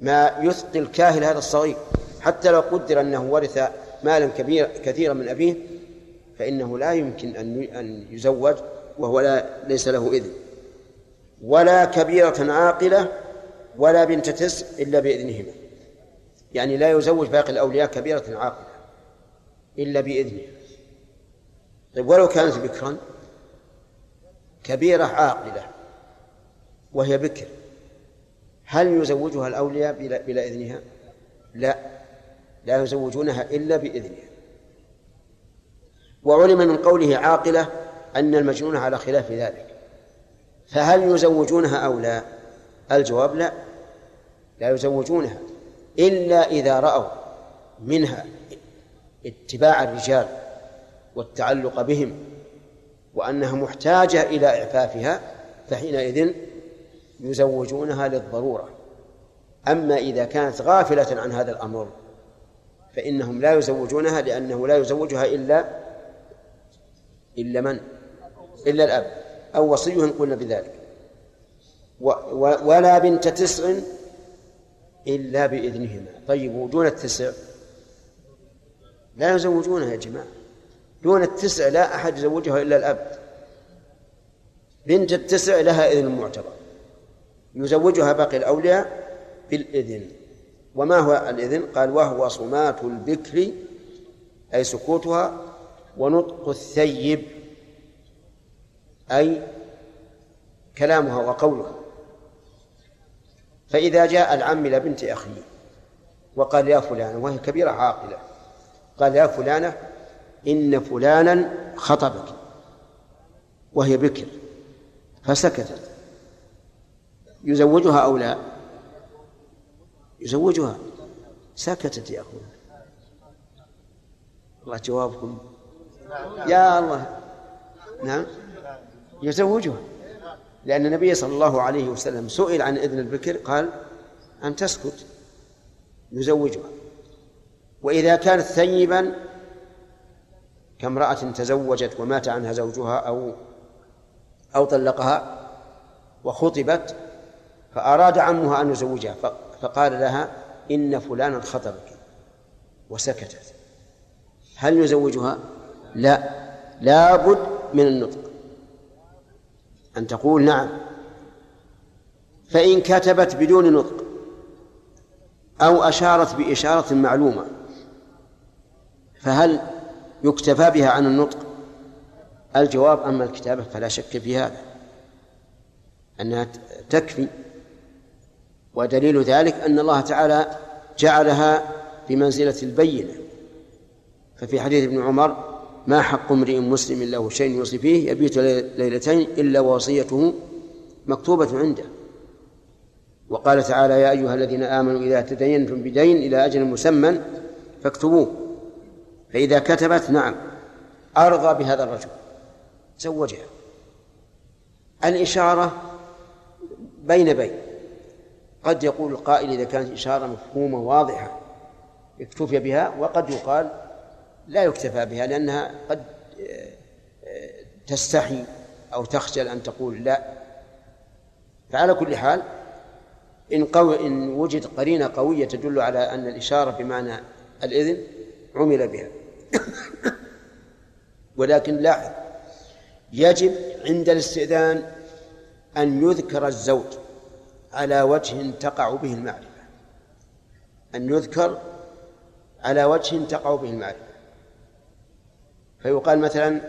ما يثقل كاهل هذا الصغير. حتى لو قدر أنه ورث مالا كبير كثيرا من أبيه فإنه لا يمكن أن أن يزوج وهو لا ليس له إذن. ولا كبيرة عاقلة ولا بنت تسع إلا بإذنهما. يعني لا يزوج باقي الأولياء كبيرة عاقلة. إلا بإذنها طيب ولو كانت بكرا كبيرة عاقلة وهي بكر هل يزوجها الأولياء بلا, بلا إذنها؟ لا لا يزوجونها إلا بإذنها. وعلم من قوله عاقلة أن المجنون على خلاف ذلك. فهل يزوجونها أو لا؟ الجواب لا. لا يزوجونها إلا إذا رأوا منها اتباع الرجال والتعلق بهم وأنها محتاجة إلى إعفافها فحينئذ يزوجونها للضرورة. أما إذا كانت غافلة عن هذا الأمر فإنهم لا يزوجونها لأنه لا يزوجها إلا إلا من؟ إلا الأب. أو وصيه قلنا بذلك. و ولا بنت تسع إلا بإذنهما. طيب ودون التسع؟ لا يزوجونها يا جماعة. دون التسع لا أحد يزوجها إلا الأب. بنت التسع لها إذن معتبر. يزوجها باقي الأولياء بالإذن. وما هو الإذن؟ قال وهو صمات البكر أي سكوتها ونطق الثيب أي كلامها وقولها. فإذا جاء العم إلى بنت أخيه وقال يا فلانة وهي كبيرة عاقلة. قال يا فلانة إن فلانا خطبك وهي بكر فسكتت. يزوجها أو لا؟ يزوجها. سكتت يا أخوان. الله جوابكم. يا الله. نعم. يزوجها. لأن النبي صلى الله عليه وسلم سئل عن إذن البكر قال أن تسكت. يزوجها وإذا كانت ثيبا كامرأة تزوجت ومات عنها زوجها أو أو طلقها وخطبت فأراد عمها أن يزوجها فقال لها إن فلانا خطبك وسكتت. هل يزوجها؟ لا. لابد من النطق. أن تقول نعم. فإن كتبت بدون نطق أو أشارت بإشارة معلومة فهل يكتفى بها عن النطق؟ الجواب أما الكتابة فلا شك في هذا أنها تكفي. ودليل ذلك أن الله تعالى جعلها بمنزلة البينة. ففي حديث ابن عمر ما حق امرئ مسلم له شيء يوصي فيه يبيت ليلتين إلا ووصيته مكتوبة عنده. وقال تعالى يا أيها الذين آمنوا إذا تدينتم بدين إلى أجل مسمى فاكتبوه. فإذا كتبت نعم أرضى بهذا الرجل. زوجها. الإشارة بين بين. قد يقول القائل إذا كانت إشارة مفهومة واضحة اكتفي بها وقد يقال لا يكتفى بها لأنها قد تستحي أو تخجل أن تقول لا. فعلى كل حال إن قوي إن وجد قرينة قوية تدل على أن الإشارة بمعنى الإذن عمل بها. ولكن لاحظ يجب عند الاستئذان أن يذكر الزوج على وجه تقع به المعرفة. أن يذكر على وجه تقع به المعرفة. فيقال مثلا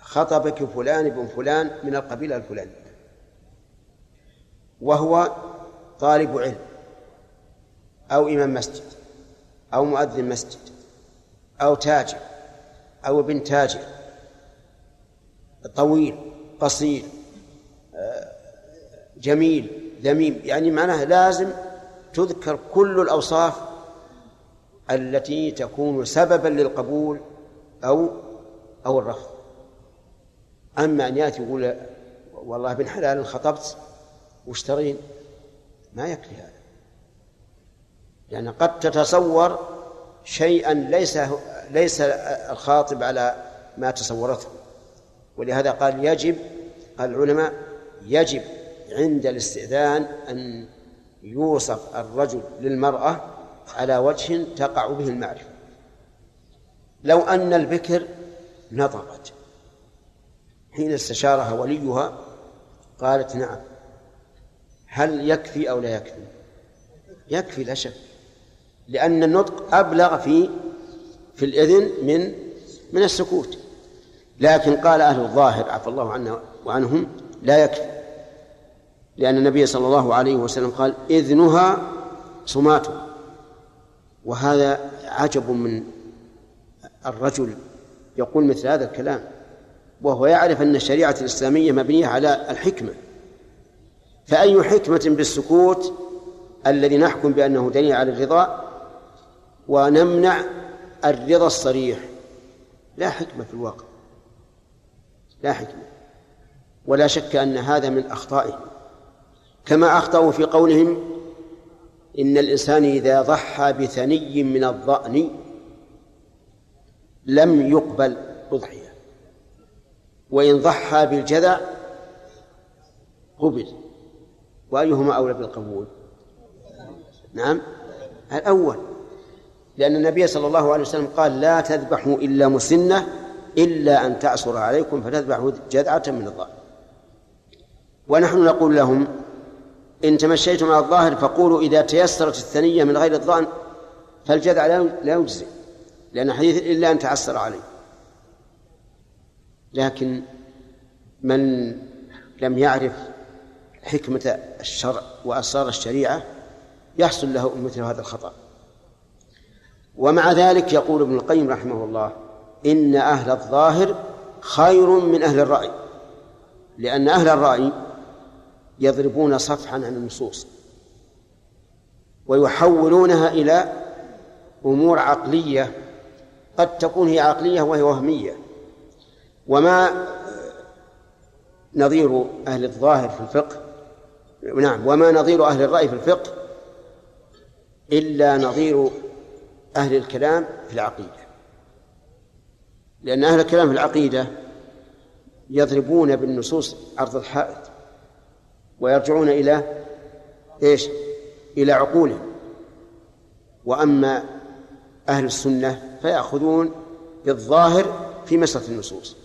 خطبك فلان ابن فلان من القبيلة الفلانية. وهو طالب علم أو إمام مسجد أو مؤذن مسجد. أو تاجر أو ابن تاجر طويل قصير جميل ذميم يعني معناه لازم تذكر كل الأوصاف التي تكون سببا للقبول أو أو الرفض. أما أن يأتي يقول والله بن حلال خطبت واشترين ما يكفي هذا لأن قد تتصور شيئا ليس ليس الخاطب على ما تصورته. ولهذا قال يجب قال العلماء يجب عند الاستئذان أن يوصف الرجل للمرأة على وجه تقع به المعرفة. لو أن البكر نطقت. حين استشارها وليها قالت نعم هل يكفي أو لا يكفي؟ يكفي لا شك. لأن النطق أبلغ في في الإذن من من السكوت. لكن قال أهل الظاهر عفى الله عنا وعنهم لا يكفي. لأن النبي صلى الله عليه وسلم قال إذنها صمات. وهذا عجب من الرجل يقول مثل هذا الكلام. وهو يعرف أن الشريعة الإسلامية مبنية على الحكمة. فأي حكمة بالسكوت الذي نحكم بأنه دليل على الرضا ونمنع الرضا الصريح. لا حكمة في الواقع. لا حكمة. ولا شك أن هذا من أخطائهم. كما أخطأوا في قولهم إن الإنسان إذا ضحى بثني من الضأن لم يقبل أضحية. وإن ضحى بالجذع قبل. وأيهما أولى بالقبول؟ نعم. الأول. لأن النبي صلى الله عليه وسلم قال لا تذبحوا إلا مسنة إلا أن تعصر عليكم فتذبحوا جذعة من الضأن ونحن نقول لهم إن تمشيتم على الظاهر فقولوا إذا تيسرت الثنية من غير الضأن فالجذع لا يجزي لأن حديث إلا أن تعسر عليه. لكن من لم يعرف حكمة الشرع وأسرار الشريعة يحصل له مثل هذا الخطأ. ومع ذلك يقول ابن القيم رحمه الله إن أهل الظاهر خير من أهل الرأي لأن أهل الرأي يضربون صفحا عن النصوص ويحولونها إلى أمور عقلية قد تكون هي عقلية وهي وهمية. وما نظير أهل الظاهر في الفقه نعم وما نظير أهل الرأي في الفقه إلا نظير أهل الكلام في العقيدة. لأن أهل الكلام في العقيدة يضربون بالنصوص عرض الحائط ويرجعون إلى إيش؟ إلى عقولهم. وأما أهل السنة فيأخذون بالظاهر في مسألة النصوص.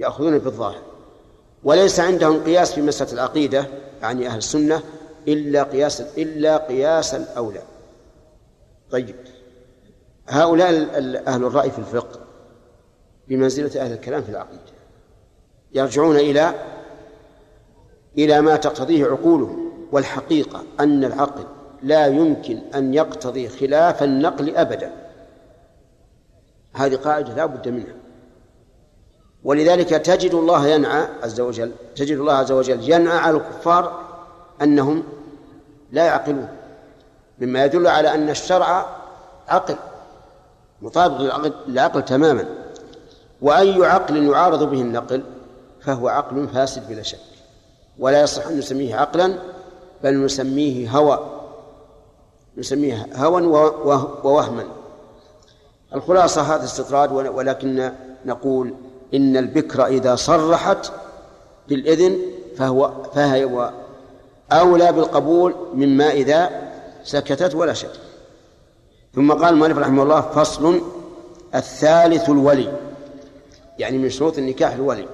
يأخذون بالظاهر. وليس عندهم قياس في مسألة العقيدة يعني أهل السنة إلا قياس إلا قياس الأولى. طيب. هؤلاء أهل الرأي في الفقه بمنزلة أهل الكلام في العقيدة يرجعون إلى إلى ما تقتضيه عقولهم والحقيقة أن العقل لا يمكن أن يقتضي خلاف النقل أبدا. هذه قاعدة لا بد منها. ولذلك تجد الله ينعى عز وجل تجد الله عز وجل ينعى على الكفار أنهم لا يعقلون. مما يدل على أن الشرع عقل مطابق للعقل, للعقل تماما. وأي عقل يعارض به النقل فهو عقل فاسد بلا شك. ولا يصح أن نسميه عقلا بل نسميه هوى. نسميه هوى ووهما. الخلاصة هذا استطراد ولكن نقول إن البكر إذا صرحت بالإذن فهو فهو أولى بالقبول مما إذا سكتت ولا شك. ثم قال المؤلف رحمه الله فصل الثالث الولي. يعني من شروط النكاح الولي.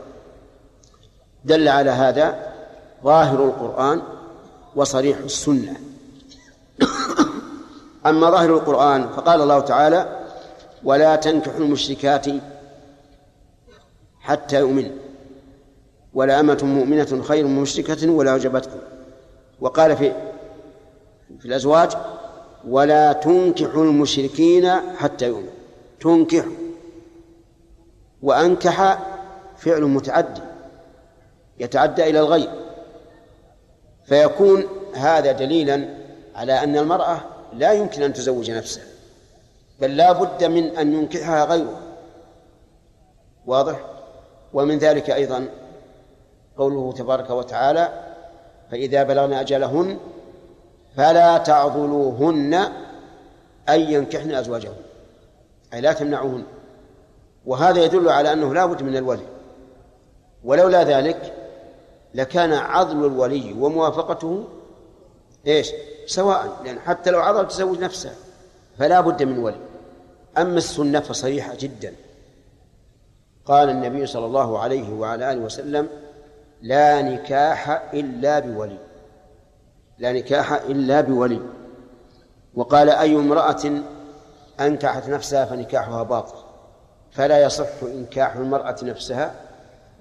دل على هذا ظاهر القرآن وصريح السنة. أما ظاهر القرآن فقال الله تعالى ولا تنكحوا المشركات حتى يؤمن. ولا أمة مؤمنة خير من مشركة ولا أعجبتكم. وقال في في الأزواج ولا تنكحوا المشركين حتى يؤمنوا. تنكح. وأنكح فعل متعدي يتعدى إلى الغير فيكون هذا دليلا على أن المرأة لا يمكن أن تزوج نفسها بل لا بد من أن ينكحها غيره. واضح؟ ومن ذلك أيضا قوله تبارك وتعالى فإذا بلغن أجلهن فلا تعضلوهن أن ينكحن أزواجهن أي لا تمنعوهن. وهذا يدل على أنه لا بد من الولي. ولولا ذلك لكان عضل الولي وموافقته إيش؟ سواء لأن حتى لو عضل تزوج نفسه فلا بد من ولي. أما السنة فصريحة جدا. قال النبي صلى الله عليه وعلى آله وسلم لا نكاح إلا بولي. لا نكاح إلا بولي. وقال أي امرأة أنكحت نفسها فنكاحها باطل. فلا يصح إنكاح المرأة نفسها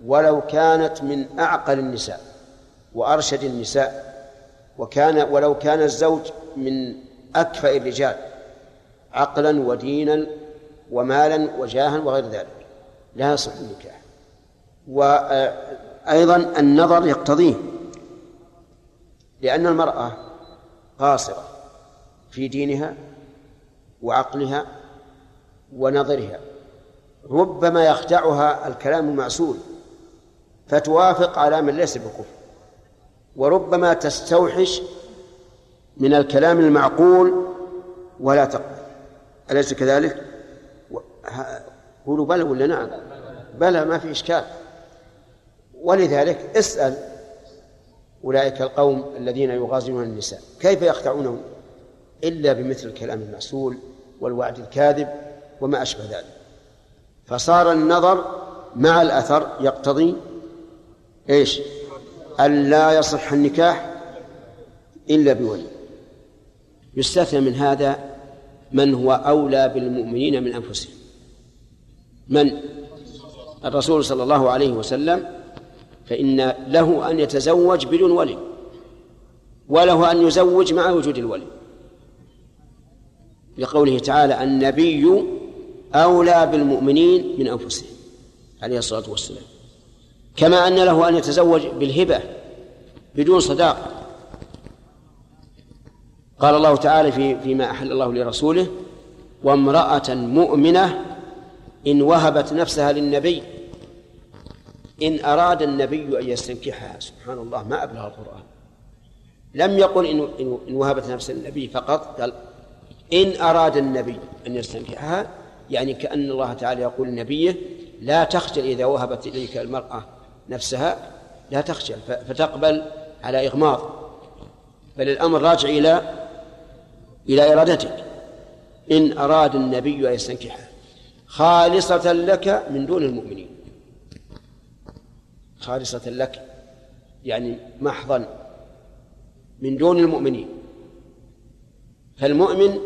ولو كانت من أعقل النساء وأرشد النساء. وكان ولو كان الزوج من أكفأ الرجال عقلا ودينا ومالا وجاها وغير ذلك. لا يصح النكاح. وأيضا النظر يقتضيه لأن المرأة قاصرة في دينها وعقلها ونظرها ربما يخدعها الكلام المعسول فتوافق على من ليس بكفر وربما تستوحش من الكلام المعقول ولا تقبل. أليس كذلك؟ قولوا بلى ولا نعم؟ بلى ما في إشكال. ولذلك اسأل أولئك القوم الذين يغازلون النساء. كيف يخدعونهم إلا بمثل الكلام المعسول والوعد الكاذب وما أشبه ذلك. فصار النظر مع الأثر يقتضي إيش؟ ألا يصح النكاح إلا بولي. يستثنى من هذا من هو أولى بالمؤمنين من أنفسهم. من؟ الرسول صلى الله عليه وسلم فإن له أن يتزوج بدون ولي وله أن يزوج مع وجود الولي. لقوله تعالى النبي أولى بالمؤمنين من أنفسهم عليه الصلاة والسلام. كما أن له أن يتزوج بالهبة بدون صداق قال الله تعالى في فيما أحل الله لرسوله وامرأة مؤمنة إن وهبت نفسها للنبي إن أراد النبي أن يستنكحها سبحان الله ما أبلغ القرآن. لم يقل إن إن وهبت نفسها للنبي فقط قال إن أراد النبي أن يستنكحها يعني كأن الله تعالى يقول لنبيه لا تخجل إذا وهبت إليك المرأة نفسها لا تخجل فتقبل على إغماض. بل الأمر راجع إلى إلى إرادتك. إن أراد النبي أن يستنكحها خالصة لك من دون المؤمنين. خالصة لك يعني محضا من دون المؤمنين. فالمؤمن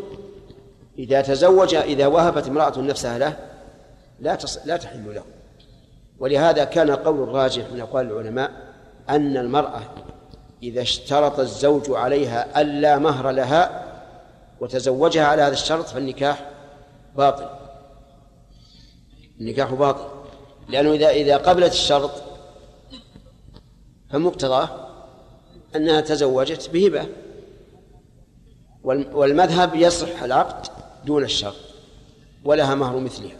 إذا تزوج إذا وهبت امرأة نفسها له لا تص... لا تحل له. ولهذا كان قول الراجح من أقوال العلماء أن المرأة إذا اشترط الزوج عليها ألا مهر لها وتزوجها على هذا الشرط فالنكاح باطل. النكاح باطل. لأنه إذا إذا قبلت الشرط فمقتضاه أنها تزوجت بهبة. والمذهب يصح العقد دون الشرط ولها مهر مثلها.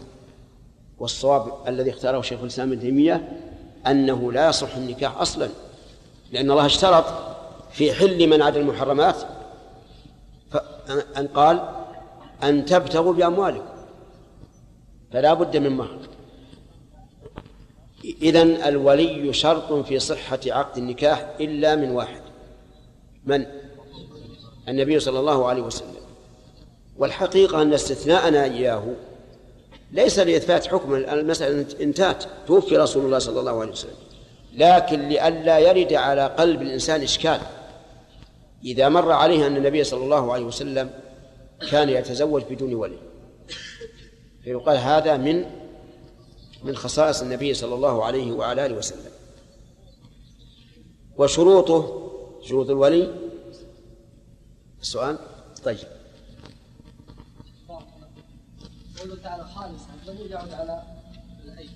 والصواب الذي اختاره شيخ الإسلام ابن تيمية أنه لا يصح النكاح أصلا لأن الله اشترط في حل من عدا المحرمات. أن قال أن تبتغوا بأموالكم فلا بد من مهر. إذن الولي شرط في صحة عقد النكاح إلا من واحد. من؟ النبي صلى الله عليه وسلم. والحقيقة أن استثناءنا إياه ليس لإثبات حكم المسألة انتهت توفي رسول الله صلى الله عليه وسلم. لكن لئلا يرد على قلب الإنسان إشكال. إذا مر عليه أن النبي صلى الله عليه وسلم كان يتزوج بدون ولي. فيقال هذا من من خصائص النبي صلى الله عليه وعلى آله وسلم. وشروطه شروط الولي؟ السؤال؟ طيب. قوله تعالى خالص الضمير يعود على الأي.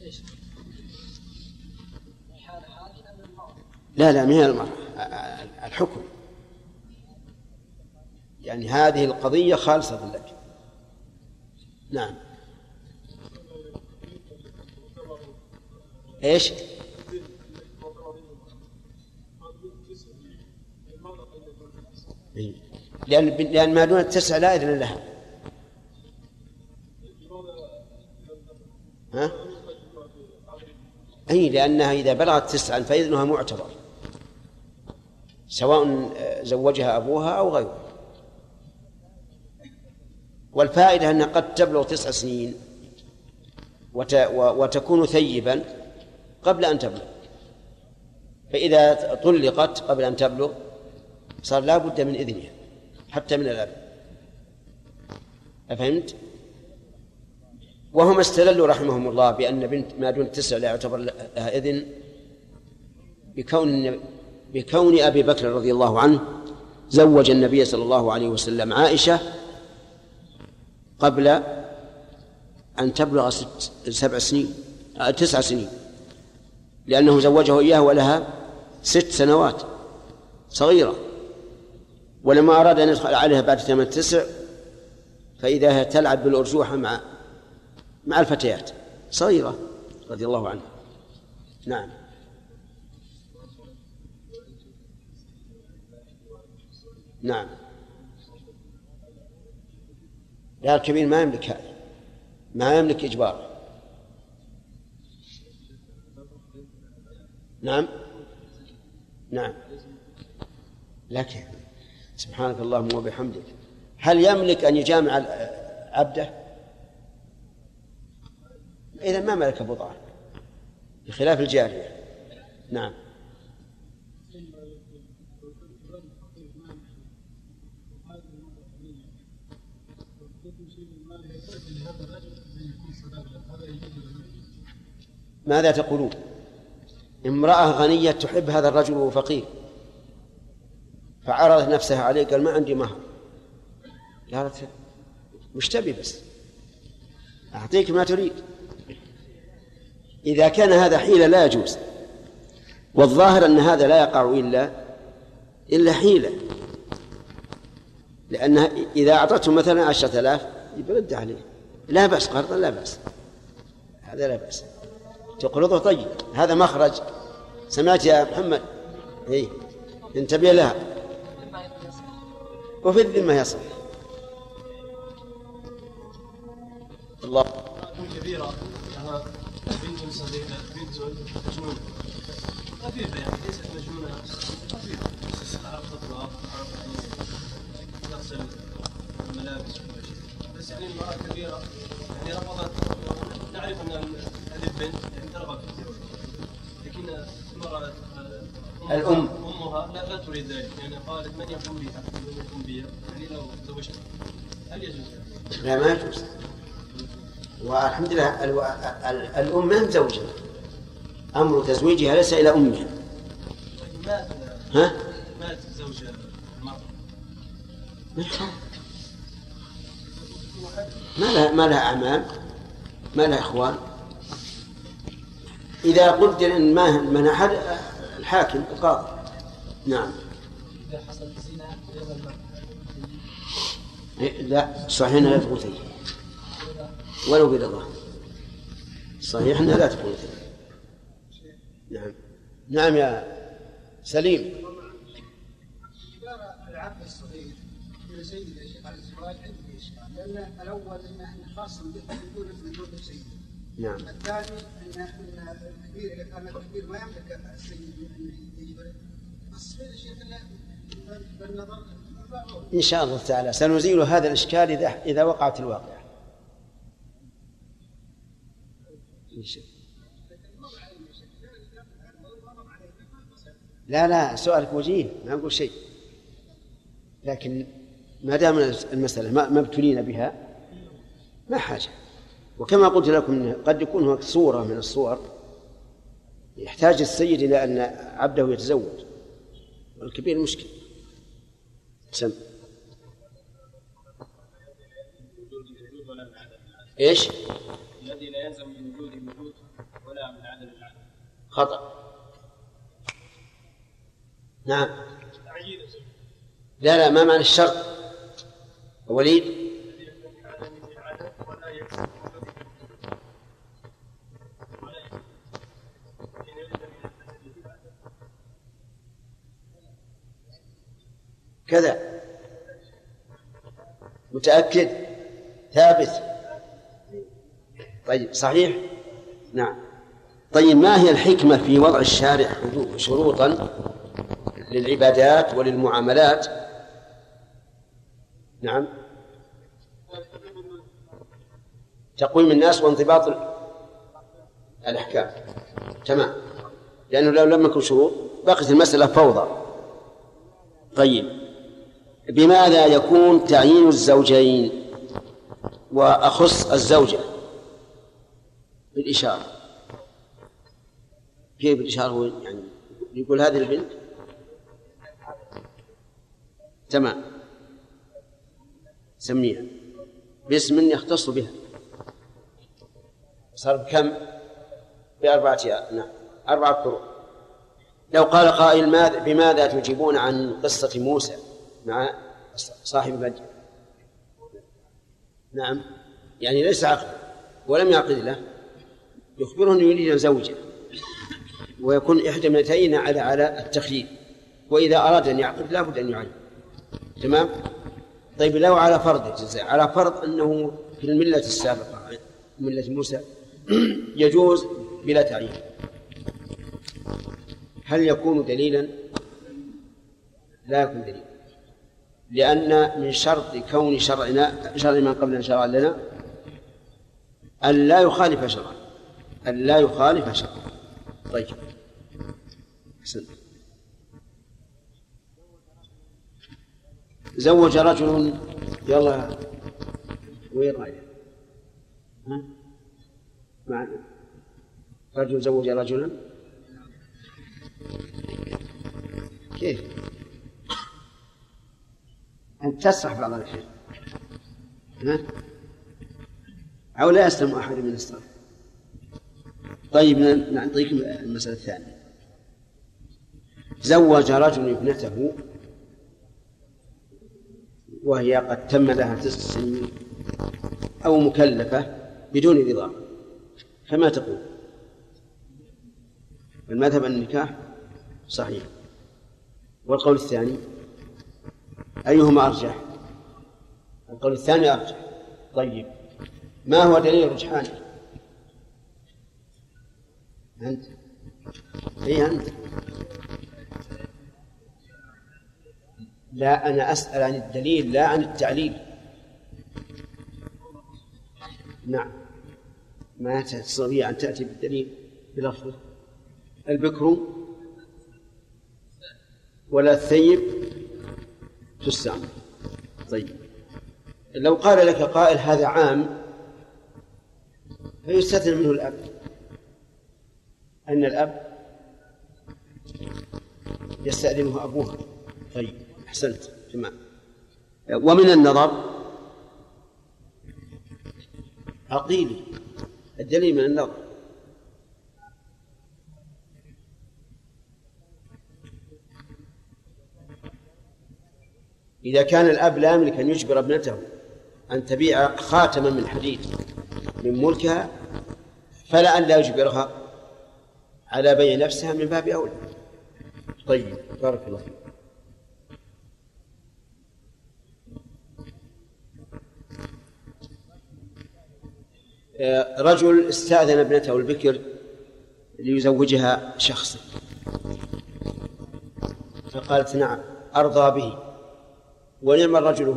إيش؟ لا لا ما هي المرأة. الحكم. يعني هذه القضية خالصة لك. نعم. إيش؟ لأن لأن ما دون التسع لا إذن لها ها؟ أي لأنها إذا بلغت تسعا فإذنها معتبر سواء زوجها أبوها أو غيره والفائدة أنها قد تبلغ تسع سنين وتكون ثيبا قبل أن تبلغ. فإذا طلقت قبل أن تبلغ صار لا بد من إذنها حتى من الأب أفهمت؟ وهم استدلوا رحمهم الله بأن بنت ما دون التسع لا يعتبر لها إذن بكون بكون أبي بكر رضي الله عنه زوج النبي صلى الله عليه وسلم عائشة قبل أن تبلغ ست سبع سنين آه، تسع سنين. لأنه زوجه إياه ولها ست سنوات صغيرة. ولما أراد أن يدخل عليها بعد ثمان تسع فإذا هي تلعب بالأرجوحة مع مع الفتيات. صغيرة رضي الله عنها. نعم. نعم. لا الكبير ما يملك هذا. ما يملك إجبار. نعم؟ نعم. لكن سبحانك اللهم وبحمدك. هل يملك أن يجامع عبده؟ إذا ما ملك بضعة بخلاف الجارية. نعم. ماذا تقولون؟ امرأة غنية تحب هذا الرجل وهو فقير. فعرضت نفسها عليه قال ما عندي مهر. قالت وش تبي بس. أعطيك ما تريد. إذا كان هذا حيلة لا يجوز. والظاهر أن هذا لا يقع إلا إلا حيلة. لأنها إذا أعطته مثلا عشرة آلاف يبرد عليه. لا بأس قرضا لا بأس. هذا لا بأس. تقرضه طيب هذا مخرج. سمعت يا محمد؟ اي انتبه لها. وفي الذمة يصح الله. كبيرة. بنت صغيرة بنت مجنونة. خفيفة يعني ليست مجنونة. خفيفة عرفت تطبخ عرفت تغسل الملابس شيء. بس يعني المرأة كبيرة. يعني رفضت نعرف أن هذه البنت يعني ترغب في الزواج لكن المرأة أمها- الأم. أمها لا, لا تريد ذلك يعني قالت من يقوم بها من يقوم بها يعني لو زوجت هل يجوز؟ لا ما يجوز والحمد لله ال- ال- الأم من زوجها أمر تزويجها ليس إلى أمها مات ها؟ مات زوج المرأة ما لها ما لها أعمام ما لها إخوان. إذا قدر إن ما من أحد الحاكم القاضي. نعم. إذا حصل زنا غير المرأة إيه، لا صحيح أنها لا تقول ثيب ولو برضاه صحيح أنها لا تقول ثيب نعم. نعم يا سليم. لأن الأول انه خاص به يكون في وجود السيد نعم. الثاني إن ان الكبير إذا كان الكبير ما يملك السيد انه يجبره الصغير شيخ بالنظر إن شاء الله تعالى سنزيل هذا الإشكال إذا إذا وقعت الواقعة. إن شاء لا لا سؤالك وجيه ما نقول شيء. لكن ما دام المسألة ما ابتلينا بها ما حاجة. وكما قلت لكم قد يكون هناك صورة من الصور يحتاج السيد إلى أن عبده يتزوج. والكبير مشكل. سم. إيش؟ الذي لا يلزم من وجود وجود ولا من عدم العدم. خطأ. نعم. لا لا ما معنى الشرط؟ وليد كذا. متأكد؟ ثابت. طيب صحيح؟ نعم. طيب ما هي الحكمة في وضع الشارع شروطا للعبادات وللمعاملات؟ نعم. تقويم الناس وانضباط الأحكام. تمام. لأنه لو لم يكن شروط بقت المسألة فوضى. طيب. بماذا يكون تعيين الزوجين؟ وأخص الزوجة بالإشارة. كيف بالإشارة؟ هو يعني يقول هذه البنت؟ تمام. سميها. باسم يختص بها. صار بكم؟ بأربعة نعم. أربعة قرون لو قال قائل ماذا بماذا تجيبون عن قصة موسى مع صاحب بدر نعم. يعني ليس عقد ولم يعقد له. يخبره أنه يريد زوجة ويكون إحدى ابنتين على على التخيير وإذا أراد أن يعقد لابد أن يعين تمام؟ طيب لو على فرض الجزاء على فرض أنه في الملة السابقة ملة موسى *clears throat* يجوز بلا تعيين. هل يكون دليلا؟ لا يكون دليلا. لأن من شرط كون شرعنا شرع من قبلنا شرعا لنا أن لا يخالف شرعا أن لا يخالف شرعا طيب. أحسنت. زوج رجل يلا وين رايح؟ ها؟ معنا رجل زوج رجلا كيف؟ أنت تسرح بعض الأحيان ها؟ أو لا يسلم أحد من الصرف طيب نعطيكم المسألة الثانية زوج رجل ابنته وهي قد تم لها تسع سنين أو مكلفة بدون رضا فما تقول؟ المذهب أن النكاح صحيح. والقول الثاني؟ أيهما أرجح؟ القول الثاني أرجح. طيب ما هو دليل رجحانه أنت. أي أنت؟ لا أنا أسأل عن الدليل لا عن التعليل. نعم. ما تستطيع أن تأتي بالدليل بلفظه. البكر ولا الثيب تستعمل طيب. لو قال لك قائل هذا عام فيستثنى منه الأب. أن الأب يستأذنه أبوها طيب. أحسنت. تمام. ومن النظر عقيلي الدليل من النظر. إذا كان الأب لا يملك أن يجبر ابنته أن تبيع خاتما من حديد من ملكها فلا أن لا يجبرها على بيع نفسها من باب أولى. طيب بارك الله فيك. رجل استأذن ابنته البكر ليزوجها شخص فقالت نعم أرضى به. ونعم الرجل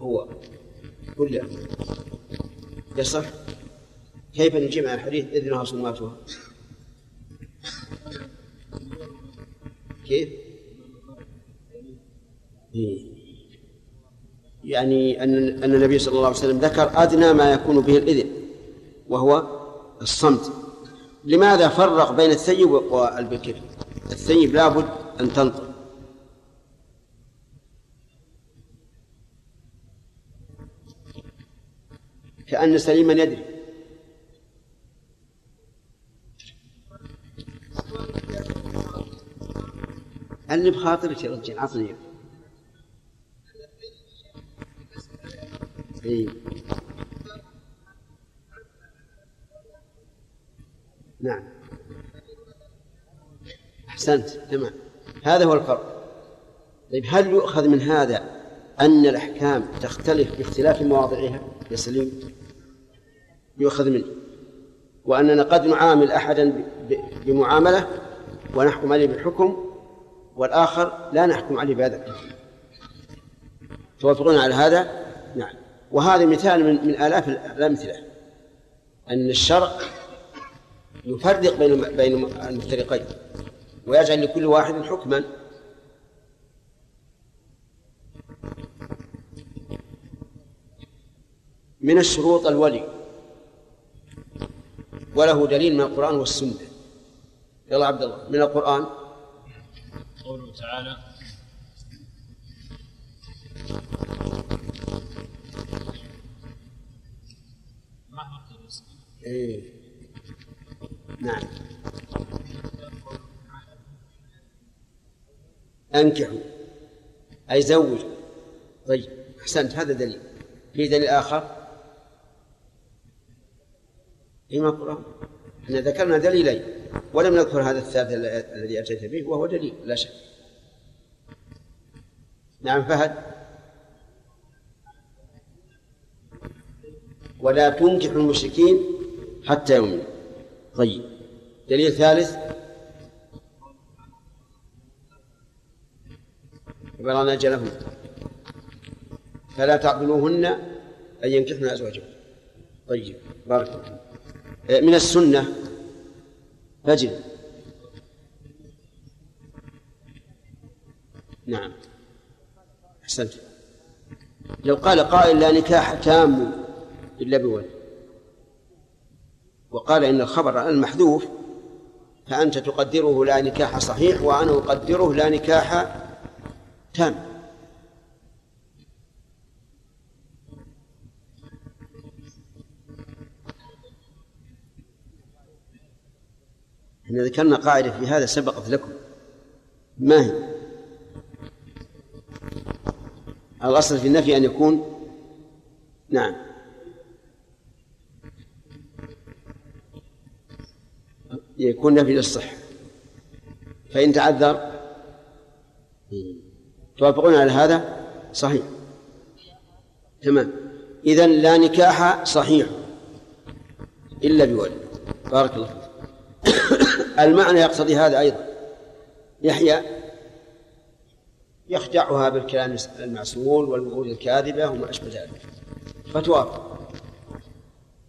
هو. كله يصح؟ كيف نجمع الحديث إذنها صماتها كيف؟ إيه. يعني أن النبي صلى الله عليه وسلم ذكر أدنى ما يكون به الإذن. وهو الصمت. لماذا فرق بين الثيب والبكر؟ الثيب لابد أن تنطق. كأن سليما يدري. اللي بخاطرك يا رجال عطني. إيه. نعم. أحسنت تمام. هذا هو الفرق. طيب هل يؤخذ من هذا أن الأحكام تختلف باختلاف مواضعها؟ يا سليم. يؤخذ منه. وأننا قد نعامل أحدا بمعاملة ونحكم عليه بالحكم والآخر لا نحكم عليه بهذا الحكم. توافقون على هذا؟ نعم. وهذا مثال من, من آلاف الأمثلة. أن الشرع يفرق بين بين المفترقين. ويجعل لكل واحد حكما. من الشروط الولي. وله دليل من القرآن والسنة. يلا عبد الله من القرآن؟ قوله تعالى إيه. نعم. أنكحوا. أي زوجوا. طيب أحسنت. هذا دليل. في دليل آخر؟ فيما القرآن إحنا ذكرنا دليلين. ولم نذكر هذا الثالث الذي أتيت به وهو دليل لا شك. نعم فهد. ولا تنكحوا المشركين حتى يؤمنوا. طيب. دليل ثالث. بلغنا أجلهن فلا تعضلوهن أن ينكحن أزواجهن. طيب. بارك الله من السنة. فجر. نعم. أحسنت. لو قال قائل لا نكاح تام إلا بولد. وقال إن الخبر المحذوف فأنت تقدره لا نكاح صحيح وأنا أقدره لا نكاح تام. إحنا ذكرنا قاعدة في هذا سبقت لكم. ما هي؟ الأصل في النفي أن يكون نعم. يكون نفي للصحة. فإن تعذر توافقون على هذا؟ صحيح. تمام. إذا لا نكاح صحيح إلا بولي بارك الله فيك. *coughs* المعنى يقتضي هذا أيضا. يحيى يخدعها بالكلام المعسول والوعود الكاذبة وما أشبه ذلك. فتوافق.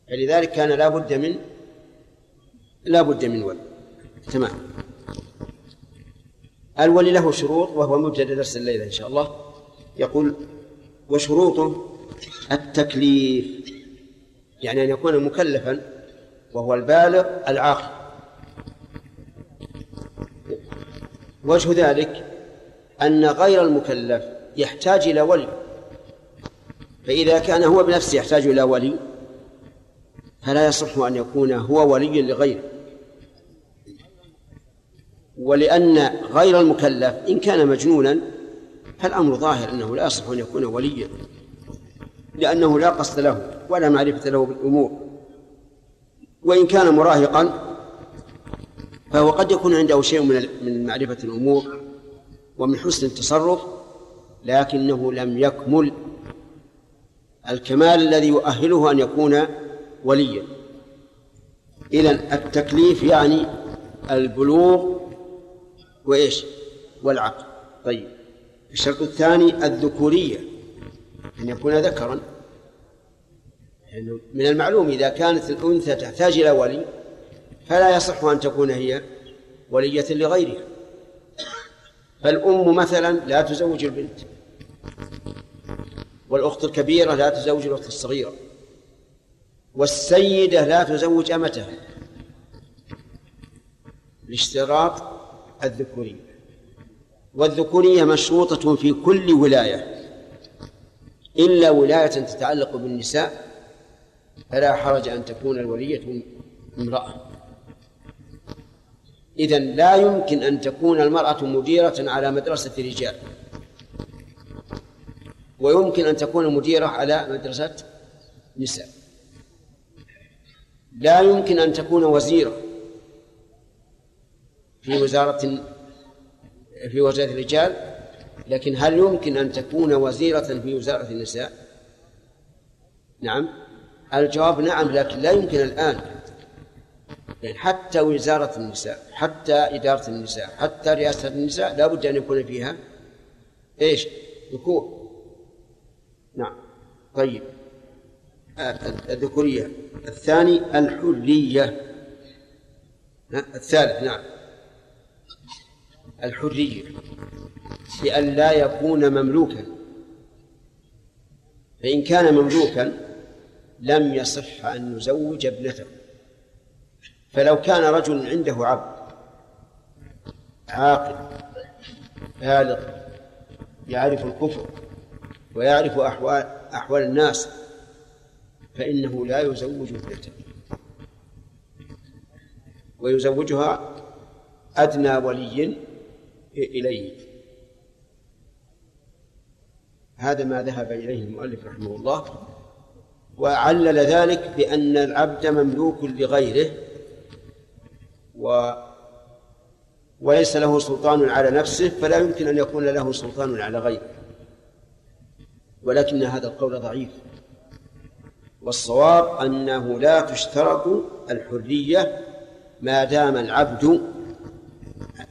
فلذلك كان لا بد من لا بد من ولي. تمام. الولي له شروط وهو مبتدا درس الليلة إن شاء الله. يقول وشروطه التكليف. يعني أن يكون مكلفا وهو البالغ العاقل. وجه ذلك أن غير المكلف يحتاج إلى ولي. فإذا كان هو بنفسه يحتاج إلى ولي فلا يصح أن يكون هو ولي لغيره. ولأن غير المكلف إن كان مجنونا فالأمر ظاهر أنه لا يصح أن يكون وليا لأنه لا قصد له ولا معرفة له بالأمور. وإن كان مراهقا فهو قد يكون عنده شيء من من معرفة الأمور ومن حسن التصرف لكنه لم يكمل الكمال الذي يؤهله أن يكون وليا. إذا التكليف يعني البلوغ وإيش؟ والعقل. طيب. الشرط الثاني الذكورية. أن يكون ذكرا. يعني من المعلوم إذا كانت الأنثى تحتاج إلى ولي فلا يصح أن تكون هي ولية لغيرها. فالأم مثلا لا تزوج البنت. والأخت الكبيرة لا تزوج الأخت الصغيرة. والسيدة لا تزوج أمتها. لاشتراط الذكورية. والذكورية مشروطة في كل ولاية. إلا ولاية تتعلق بالنساء فلا حرج أن تكون الولية امرأة. إذا لا يمكن أن تكون المرأة مديرة على مدرسة رجال. ويمكن أن تكون مديرة على مدرسة نساء. لا يمكن أن تكون وزيرة. في وزارة في وزارة الرجال لكن هل يمكن أن تكون وزيرة في وزارة النساء؟ نعم. الجواب نعم لكن لا يمكن الآن. يعني حتى وزارة النساء حتى إدارة النساء حتى رئاسة النساء لا بد أن يكون فيها إيش؟ ذكور. نعم. طيب. الذكورية. الثاني الحرية. الثالث نعم. الحرية بأن لا يكون مملوكا. فإن كان مملوكا لم يصح أن يزوج ابنته. فلو كان رجل عنده عبد عاقل بالغ يعرف الكفر ويعرف أحوال أحوال الناس فإنه لا يزوج ابنته. ويزوجها أدنى ولي إليه هذا ما ذهب إليه المؤلف رحمه الله وعلل ذلك بأن العبد مملوك لغيره و وليس له سلطان على نفسه فلا يمكن أن يكون له سلطان على غيره. ولكن هذا القول ضعيف. والصواب أنه لا تشترط الحرية ما دام العبد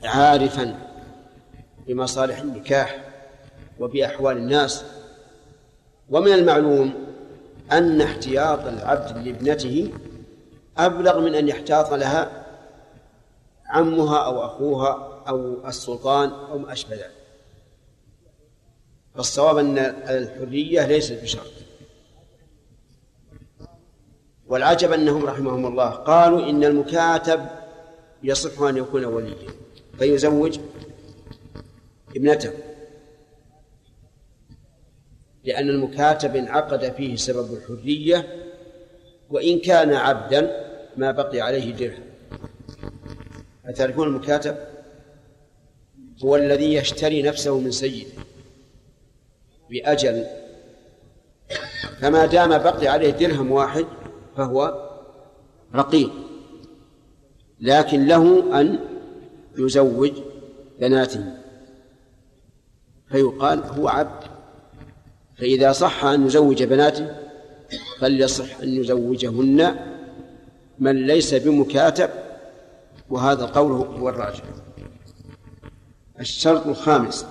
عارفا بمصالح النكاح وبأحوال الناس. ومن المعلوم أن احتياط العبد لابنته أبلغ من أن يحتاط لها عمها أو أخوها أو السلطان أو ما أشبه ذلك. فالصواب أن الحرية ليست بشرط. والعجب أنهم رحمهم الله قالوا إن المكاتب يصح أن يكون وليا فيزوج ابنته. لأن المكاتب انعقد فيه سبب الحرية وإن كان عبدا ما بقي عليه درهم أتعرفون المكاتب؟ هو الذي يشتري نفسه من سيده بأجل فما دام بقي عليه درهم واحد فهو رقيق لكن له أن يزوج بناته. فيقال هو عبد. فإذا صح أن يزوج بناته فليصح أن يزوجهن من ليس بمكاتب وهذا قوله هو الراجح. الشرط الخامس.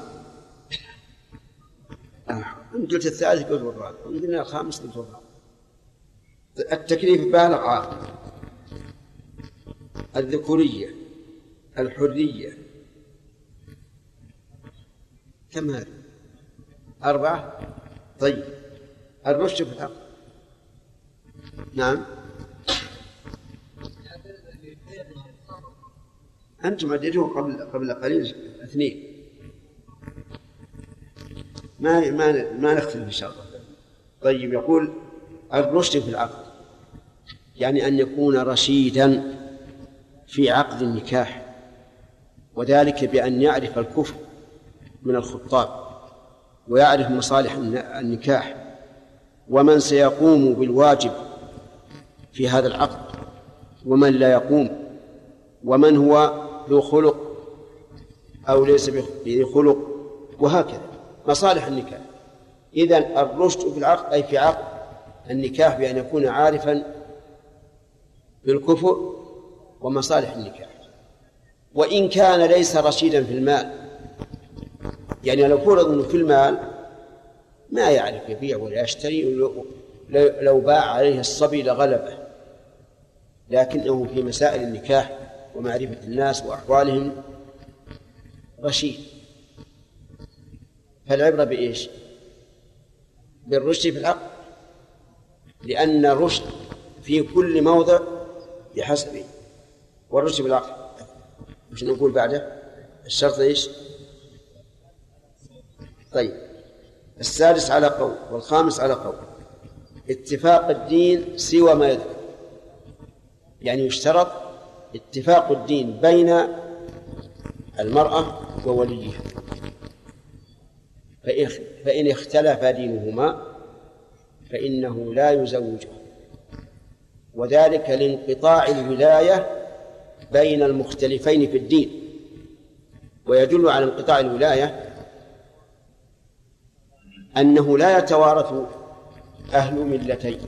أنت قلت الثالث قلت الرابع. قلنا الخامس قلت الرابع. التكليف بالغ عاقل الذكورية الحرية كم هذا؟ أربعة؟ طيب. الرشد في العقل نعم. أنتم عديتوه قبل قبل قليل اثنين. ما ما ما نختلف إن شاء الله. طيب يقول الرشد في العقد. يعني أن يكون رشيدا في عقد النكاح وذلك بأن يعرف الكفر. من الخطاب ويعرف مصالح النكاح ومن سيقوم بالواجب في هذا العقد ومن لا يقوم ومن هو ذو خلق أو ليس بذي خلق وهكذا. مصالح النكاح. إذا الرشد في العقد أي في عقد النكاح بأن يكون عارفا بالكفر ومصالح النكاح. وإن كان ليس رشيدا في المال يعني لو فرض أنه في المال ما يعرف يبيع ولا يشتري لو باع عليه الصبي لغلبه لكنه في مسائل النكاح ومعرفة الناس وأحوالهم رشيد فالعبرة بإيش؟ بالرشد في العقل لأن الرشد في كل موضع بحسبه والرشد بالعقل وش نقول بعده؟ الشرط إيش؟ طيب. السادس على قول والخامس على قول. اتفاق الدين سوى ما يذكر يعني يشترط اتفاق الدين بين المرأة ووليها. فإن اختلف دينهما فإنه لا يزوجه. وذلك لانقطاع الولاية بين المختلفين في الدين. ويدل على انقطاع الولاية أنه لا يتوارث أهل ملتين.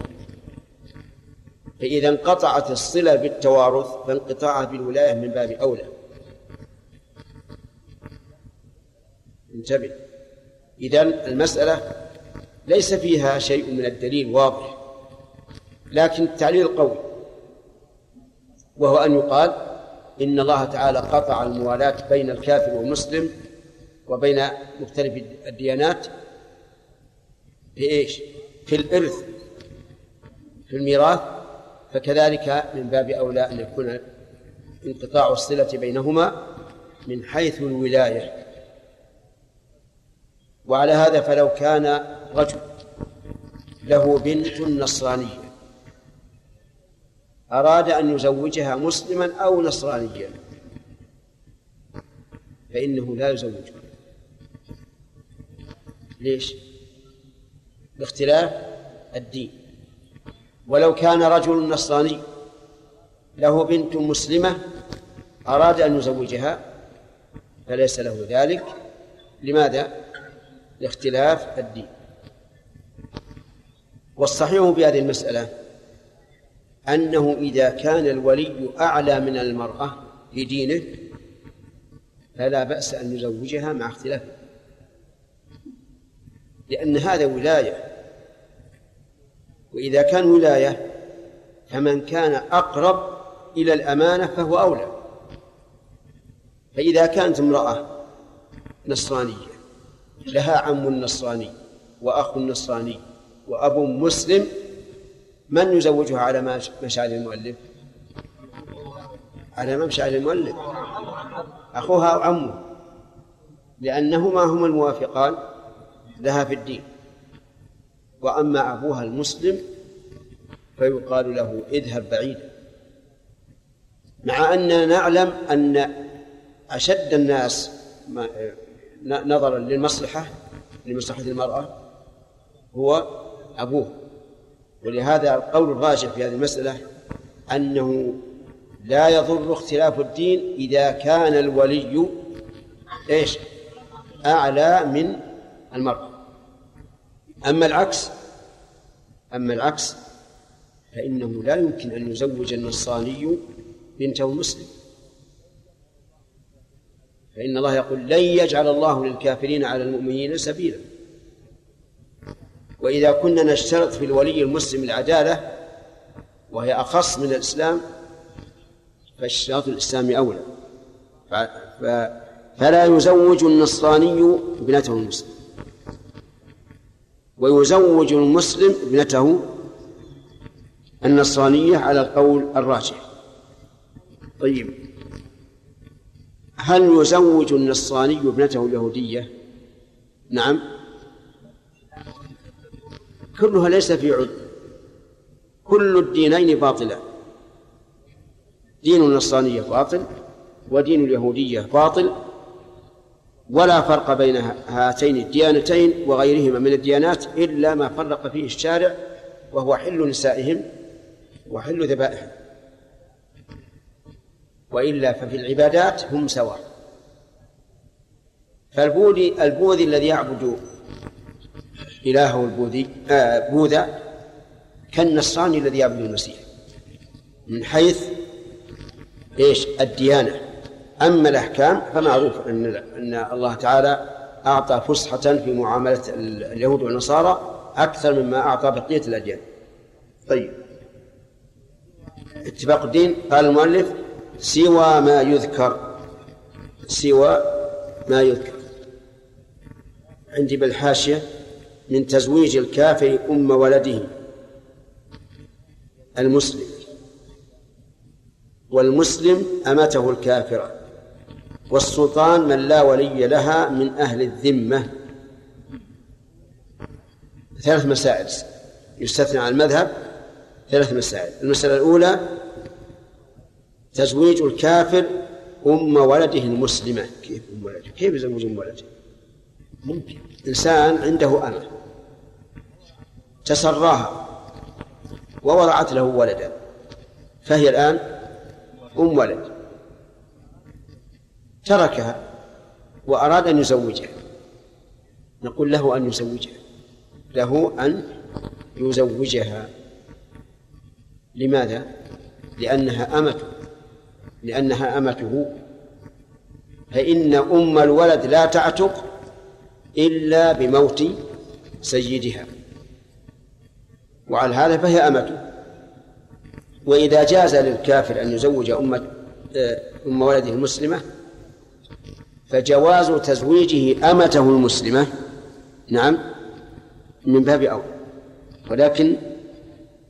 فإذا انقطعت الصلة بالتوارث فانقطاعها بالولاية من باب أولى. انتبه. إذا المسألة ليس فيها شيء من الدليل واضح لكن التعليل قوي. وهو أن يقال إن الله تعالى قطع الموالاة بين الكافر والمسلم وبين مختلف الديانات في إيش؟ في الإرث في الميراث فكذلك من باب أولى أن يكون انقطاع الصلة بينهما من حيث الولاية وعلى هذا فلو كان رجل له بنت نصرانية أراد أن يزوجها مسلما أو نصرانيا فإنه لا يزوجها ليش؟ باختلاف الدين. ولو كان رجل نصراني له بنت مسلمة أراد أن يزوجها فليس له ذلك. لماذا؟ لاختلاف الدين. والصحيح في هذه المسألة أنه إذا كان الولي أعلى من المرأة في دينه فلا بأس أن يزوجها مع اختلافه. لأن هذا ولاية. وإذا كان ولاية فمن كان أقرب إلى الأمانة فهو أولى. فإذا كانت امرأة نصرانية لها عم نصراني وأخ نصراني وأب مسلم من يزوجها على مشاعر المؤلف؟ على مشاعر المؤلف. أخوها أو عمه لأنهما هما الموافقان لها في الدين. وأما أبوها المسلم فيقال له اذهب بعيدا. مع أننا نعلم أن أشد الناس نظرا للمصلحة لمصلحة المرأة هو أبوه. ولهذا القول الراجح في هذه المسألة أنه لا يضر اختلاف الدين إذا كان الولي إيش؟ أعلى من المرأة. أما العكس أما العكس فإنه لا يمكن أن يزوج النصراني بنته مسلم. فإن الله يقول لن يجعل الله للكافرين على المؤمنين سبيلا. وإذا كنا نشترط في الولي المسلم العدالة وهي أخص من الإسلام فاشتراط الإسلام أولى. فلا يزوج النصراني ابنته المسلم ويزوج المسلم ابنته النصرانية على القول الراجح. طيب. هل يزوج النصراني ابنته اليهودية؟ نعم. كلها ليس في عد كل الدينين باطلان دين النصرانية باطل ودين اليهودية باطل ولا فرق بين هاتين الديانتين وغيرهما من الديانات إلا ما فرق فيه الشارع وهو حل نسائهم وحل ذبائحهم وإلا ففي العبادات هم سواء. فالبوذي البوذي الذي يعبد إلهه البوذي آه بوذا كالنصراني الذي يعبد المسيح من حيث إيش؟ الديانة. أما الأحكام فمعروف أن أن الله تعالى أعطى فسحة في معاملة اليهود والنصارى أكثر مما أعطى بقية الأديان. طيب. اتفاق الدين. قال المؤلف سوى ما يذكر. سوى ما يذكر. عندي بالحاشية من تزويج الكافر أم ولده. المسلم. والمسلم أمته الكافرة. والسلطان من لا ولي لها من أهل الذمة. ثلاث مسائل يستثنى عن المذهب ثلاث مسائل. المسألة الأولى تزويج الكافر أم ولده المسلمة. كيف أم ولده؟ كيف يزوج أم ولده؟ ممكن. إنسان عنده أمة تسراها ووضعت له ولدا فهي الآن أم ولد. تركها وأراد أن يزوجها. نقول له أن يزوجها. له أن يزوجها. لماذا؟ لأنها أمته. لأنها أمته. فإن أم الولد لا تعتق إلا بموت سيدها. وعلى هذا فهي أمته. وإذا جاز للكافر أن يزوج أم أم ولده المسلمة فجواز تزويجه أمته المسلمة. نعم من باب أولى ولكن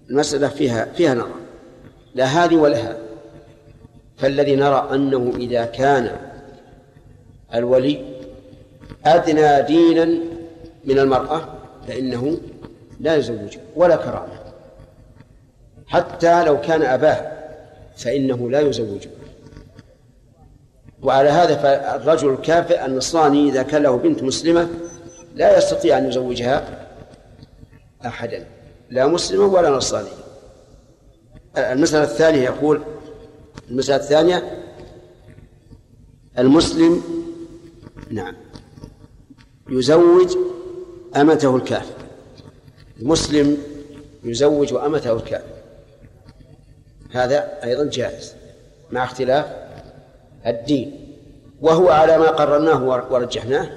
المسألة فيها فيها نظر. لا هذه ولا هذه. فالذي نرى أنه إذا كان الولي أدنى دينا من المرأة فإنه لا يزوجها ولا كرامة. حتى لو كان أباه فإنه لا يزوجه. وعلى هذا فالرجل الكافر النصراني إذا كان له بنت مسلمة لا يستطيع أن يزوجها أحدا لا مسلما ولا نصرانيا المسألة الثانية يقول المسألة الثانية المسلم نعم يزوج أمته الكافر. المسلم يزوج أمته الكافر. هذا أيضا جائز مع اختلاف الدين. وهو على ما قررناه ورجحناه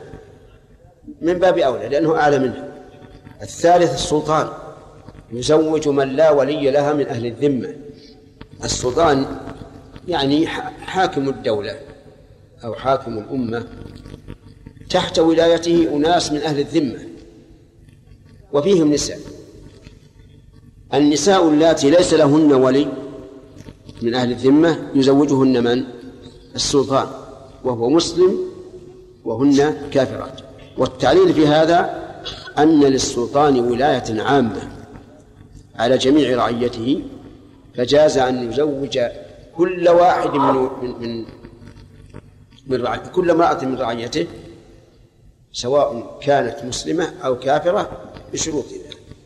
من باب أولى لأنه أعلى منه. الثالث السلطان. يزوج من لا ولي لها من أهل الذمة. السلطان يعني حاكم الدولة أو حاكم الأمة تحت ولايته أناس من أهل الذمة وفيهم نساء. النساء اللاتي ليس لهن ولي من أهل الذمة يزوجهن من؟ السلطان وهو مسلم وهن كافرات. والتعليل في هذا أن للسلطان ولاية عامة على جميع رعيته فجاز أن يزوج كل واحد من من من, رعي كل امرأة من رعيته سواء كانت مسلمة أو كافرة بشروطنا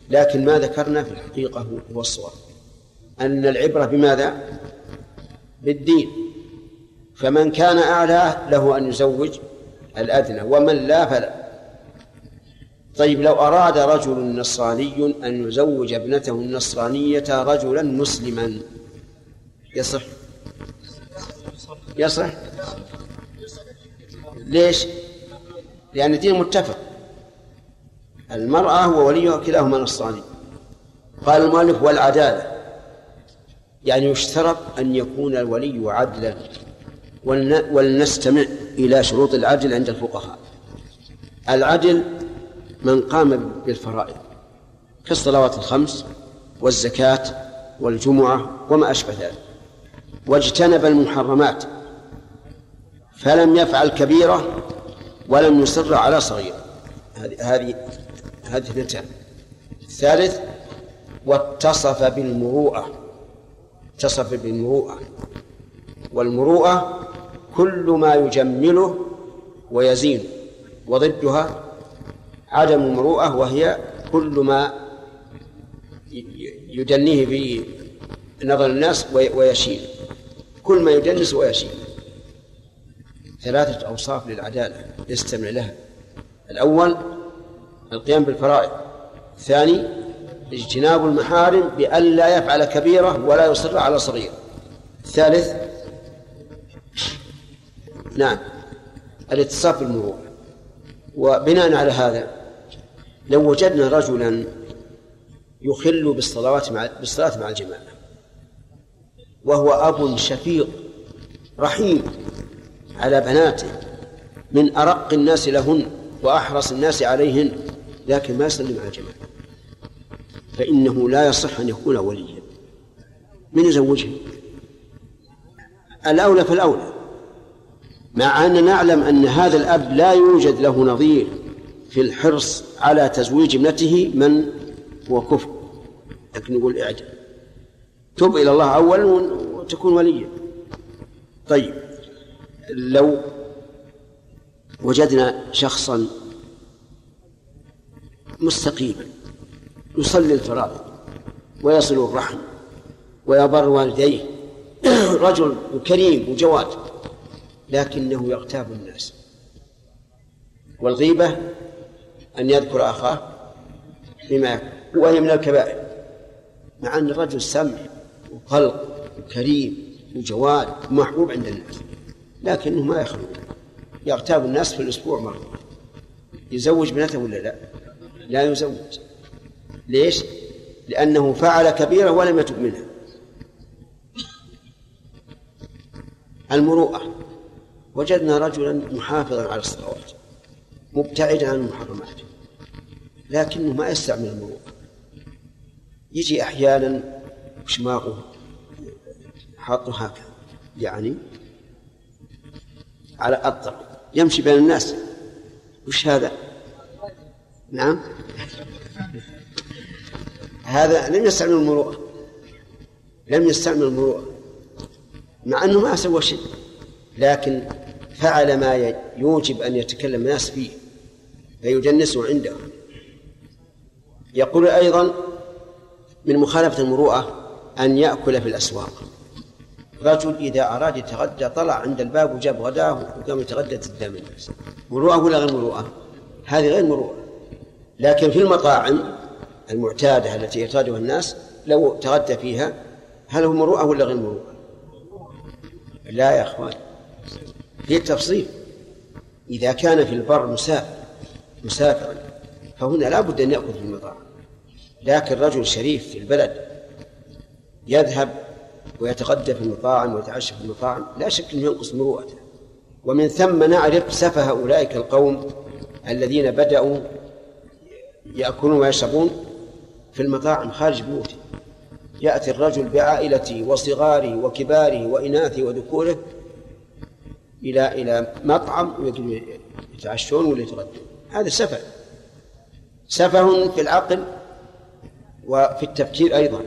لكن ما ذكرنا في الحقيقة هو الصواب. أن العبرة بماذا؟ بالدين. فمن كان أعلى له أن يزوج الأدنى ومن لا فلا. طيب لو أراد رجل نصراني أن يزوج ابنته النصرانية رجلا مسلما يصح؟ يصح. ليش؟ لأن الدين متفق. المرأة ووليها كلاهما نصراني. قال المؤلف والعدالة يعني يشترط أن يكون الولي عدلا. ولنستمع إلى شروط العدل عند الفقهاء. العدل من قام بالفرائض كالصلوات الخمس والزكاة والجمعة وما أشبه ذلك. واجتنب المحرمات فلم يفعل كبيرة ولم يصر على صغيرة. هذه هذه هذه اثنتان. الثالث واتصف بالمروءة اتصف بالمروءة. والمروءة كل ما يجمله ويزين وضدها عدم المروءة وهي كل ما يدنيه في نظر الناس ويشين كل ما يدنس ويشين ثلاثة أوصاف للعدالة يستمع لها. الأول القيام بالفرائض. الثاني اجتناب المحارم بأن لا يفعل كبيرة ولا يصر على صغيرة الثالث نعم. الاتصاف بالمروءة وبناء على هذا لو وجدنا رجلا يخل بالصلوات مع بالصلاة مع الجماعة وهو أب شفيق رحيم على بناته من أرق الناس لهن وأحرص الناس عليهن لكن ما يصلي مع الجماعة. فإنه لا يصح أن يكون وليا. من يزوجه الأولى فالأولى. مع أننا نعلم أن هذا الأب لا يوجد له نظير في الحرص على تزويج ابنته من هو كفر لكن نقول اعجل تب إلى الله أولا وتكون وليا طيب. لو وجدنا شخصا مستقيما يصلي الفرائض ويصل الرحم ويبر والديه *clears throat* رجل كريم وجواد لكنه يغتاب الناس. والغيبة أن يذكر أخاه بما وهي من الكبائر مع أن الرجل سمع وخلق وكريم وجواد ومحبوب عند الناس لكنه ما يخلو. يغتاب الناس في الأسبوع مرة. يزوج بنته ولا لا؟ لا يزوج. ليش؟ لأنه فعل كبيرة ولم يتب منها. المروءة. وجدنا رجلا محافظا على الصلوات مبتعدا عن المحرمات لكنه ما يستعمل المروءة. يجي أحيانا شماغه حاطه هكذا يعني على الطرق يمشي بين الناس. وش هذا؟ نعم؟ هذا لم يستعمل المروءة لم يستعمل المروءة مع أنه ما سوى شيء لكن فعل ما يوجب أن يتكلم الناس فيه فيجنسه عنده. يقول أيضا من مخالفة المروءة أن يأكل في الأسواق. رجل إذا أراد يتغدى طلع عند الباب وجاب غداه وقام يتغدى قدام الناس مروءة ولا غير مروءة؟ هذه غير مروءة. لكن في المطاعم المعتادة التي يعتادها الناس لو تغدى فيها هل هو مروءة ولا غير مروءة؟ لا يا أخوان. في التفصيل. إذا كان في البر مسافر مسافرا فهنا لا بد أن يأكل في المطاعم لكن رجل شريف في البلد يذهب ويتغدى في المطاعم ويتعشى في المطاعم لا شك أنه ينقص مروءته. ومن ثم نعرف سفه أولئك القوم الذين بدأوا يأكلون ويشربون في المطاعم خارج بيوته. يأتي الرجل بعائلته وصغاره وكباره وإناثه وذكوره إلى إلى مطعم يتعشون ولا يتغدون. هذا سفه. سفه في العقل وفي التفكير أيضا.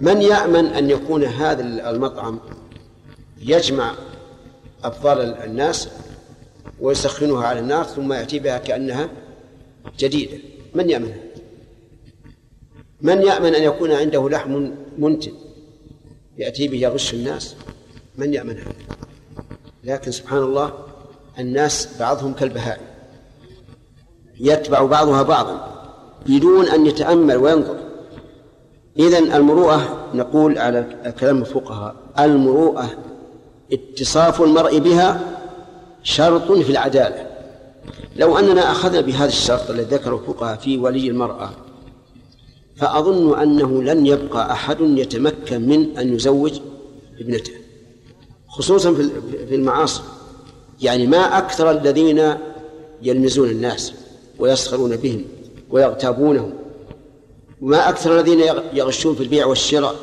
من يأمن أن يكون هذا المطعم يجمع أفضال الناس ويسخنها على النار ثم يأتي بها كأنها جديدة؟ من يأمن؟ من يأمن أن يكون عنده لحم منتن يأتي به يغش الناس؟ من يأمن؟ هذا لكن سبحان الله الناس بعضهم كالبهائم يتبع بعضها بعضا بدون أن يتأمل وينظر. إذن المروءة نقول على كلام الفقهاء المروءة اتصاف المرء بها شرط في العدالة. لو أننا أخذنا بهذا الشرط الذي ذكره الفقهاء في ولي المرأة فأظن أنه لن يبقى أحد يتمكن من أن يزوج ابنته. خصوصا في المعاصي. يعني ما أكثر الذين يلمزون الناس ويسخرون بهم ويغتابونهم وما أكثر الذين يغشون في البيع والشراء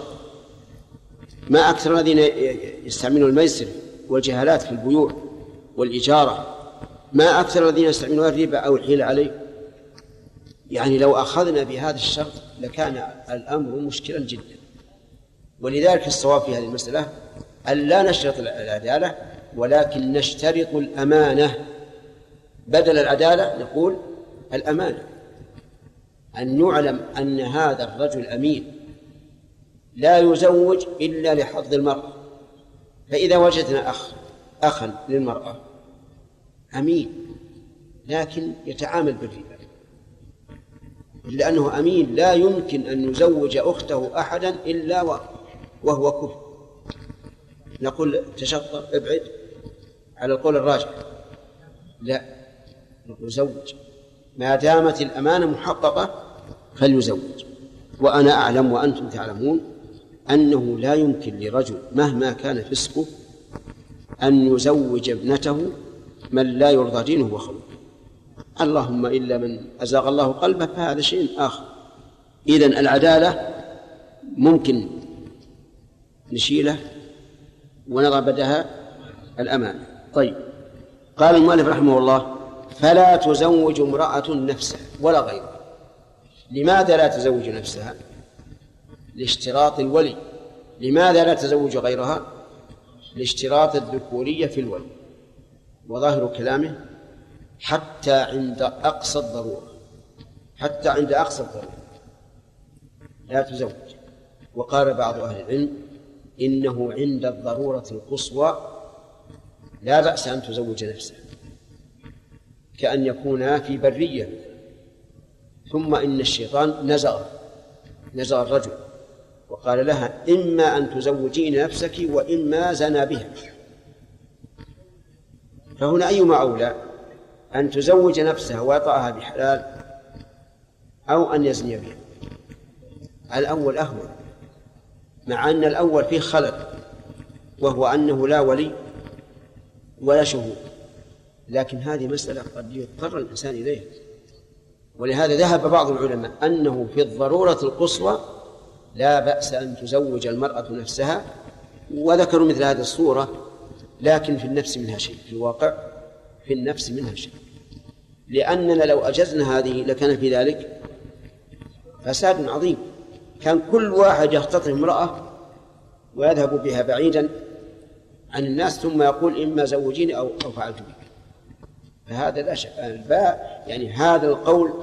ما أكثر الذين يستعملون الميسر والجهالات في البيوع والإجارة ما أكثر الذين يستعملون الربا أو الحيل عليه. يعني لو أخذنا بهذا الشرط لكان الأمر مشكلا جدا. ولذلك الصواب في هذه المسألة أن لا نشترط العدالة ولكن نشترط الأمانة. بدل العدالة نقول الأمانة. أن يعلم أن هذا الرجل أمين. لا يزوج إلا لحظ المرأة. فإذا وجدنا أخ أخا للمرأة أمين لكن يتعامل بالربا. لأنه أمين لا يمكن أن يزوج أخته أحدا إلا وهو كفر. نقول تشطر ابعد على القول الراجح. لا نقول زوج ما دامت الأمانة محققة فليزوج. وأنا أعلم وأنتم تعلمون أنه لا يمكن لرجل مهما كان فسقه أن يزوج ابنته من لا يرضى دينه وخلقه. اللهم إلا من أزاغ الله قلبه فهذا شيء آخر. إذا العدالة ممكن نشيله ونضع بدها الأمانة طيب. قال المؤلف رحمه الله فلا تزوج امرأة نفسها ولا غيرها. لماذا لا تزوج نفسها؟ لاشتراط الولي. لماذا لا تزوج غيرها؟ لاشتراط الذكورية في الولي. وظاهر كلامه حتى عند أقصى الضرورة. حتى عند أقصى الضرورة. لا تزوج. وقال بعض أهل العلم إنه عند الضرورة القصوى لا بأس أن تزوج نفسها كأن يكون في برية. ثم إن الشيطان نزغ نزغ الرجل وقال لها إما أن تزوجين نفسك وإما زنى بها. فهنا أيما أولى أن تزوج نفسها ويطأها بحلال أو أن يزني بها. الأول أهون. مع أن الأول فيه خلل وهو أنه لا ولي ولا شهود. لكن هذه مسألة قد يضطر الإنسان إليها. ولهذا ذهب بعض العلماء أنه في الضرورة القصوى لا بأس أن تزوج المرأة نفسها وذكروا مثل هذه الصورة لكن في النفس منها شيء في الواقع في النفس منها شيء. لأننا لو أجزنا هذه لكان في ذلك فساد عظيم. كان كل واحد يختطف امرأة ويذهب بها بعيدا عن الناس ثم يقول إما زوجيني أو أو فعلت بك. فهذا لا شك الباء يعني هذا القول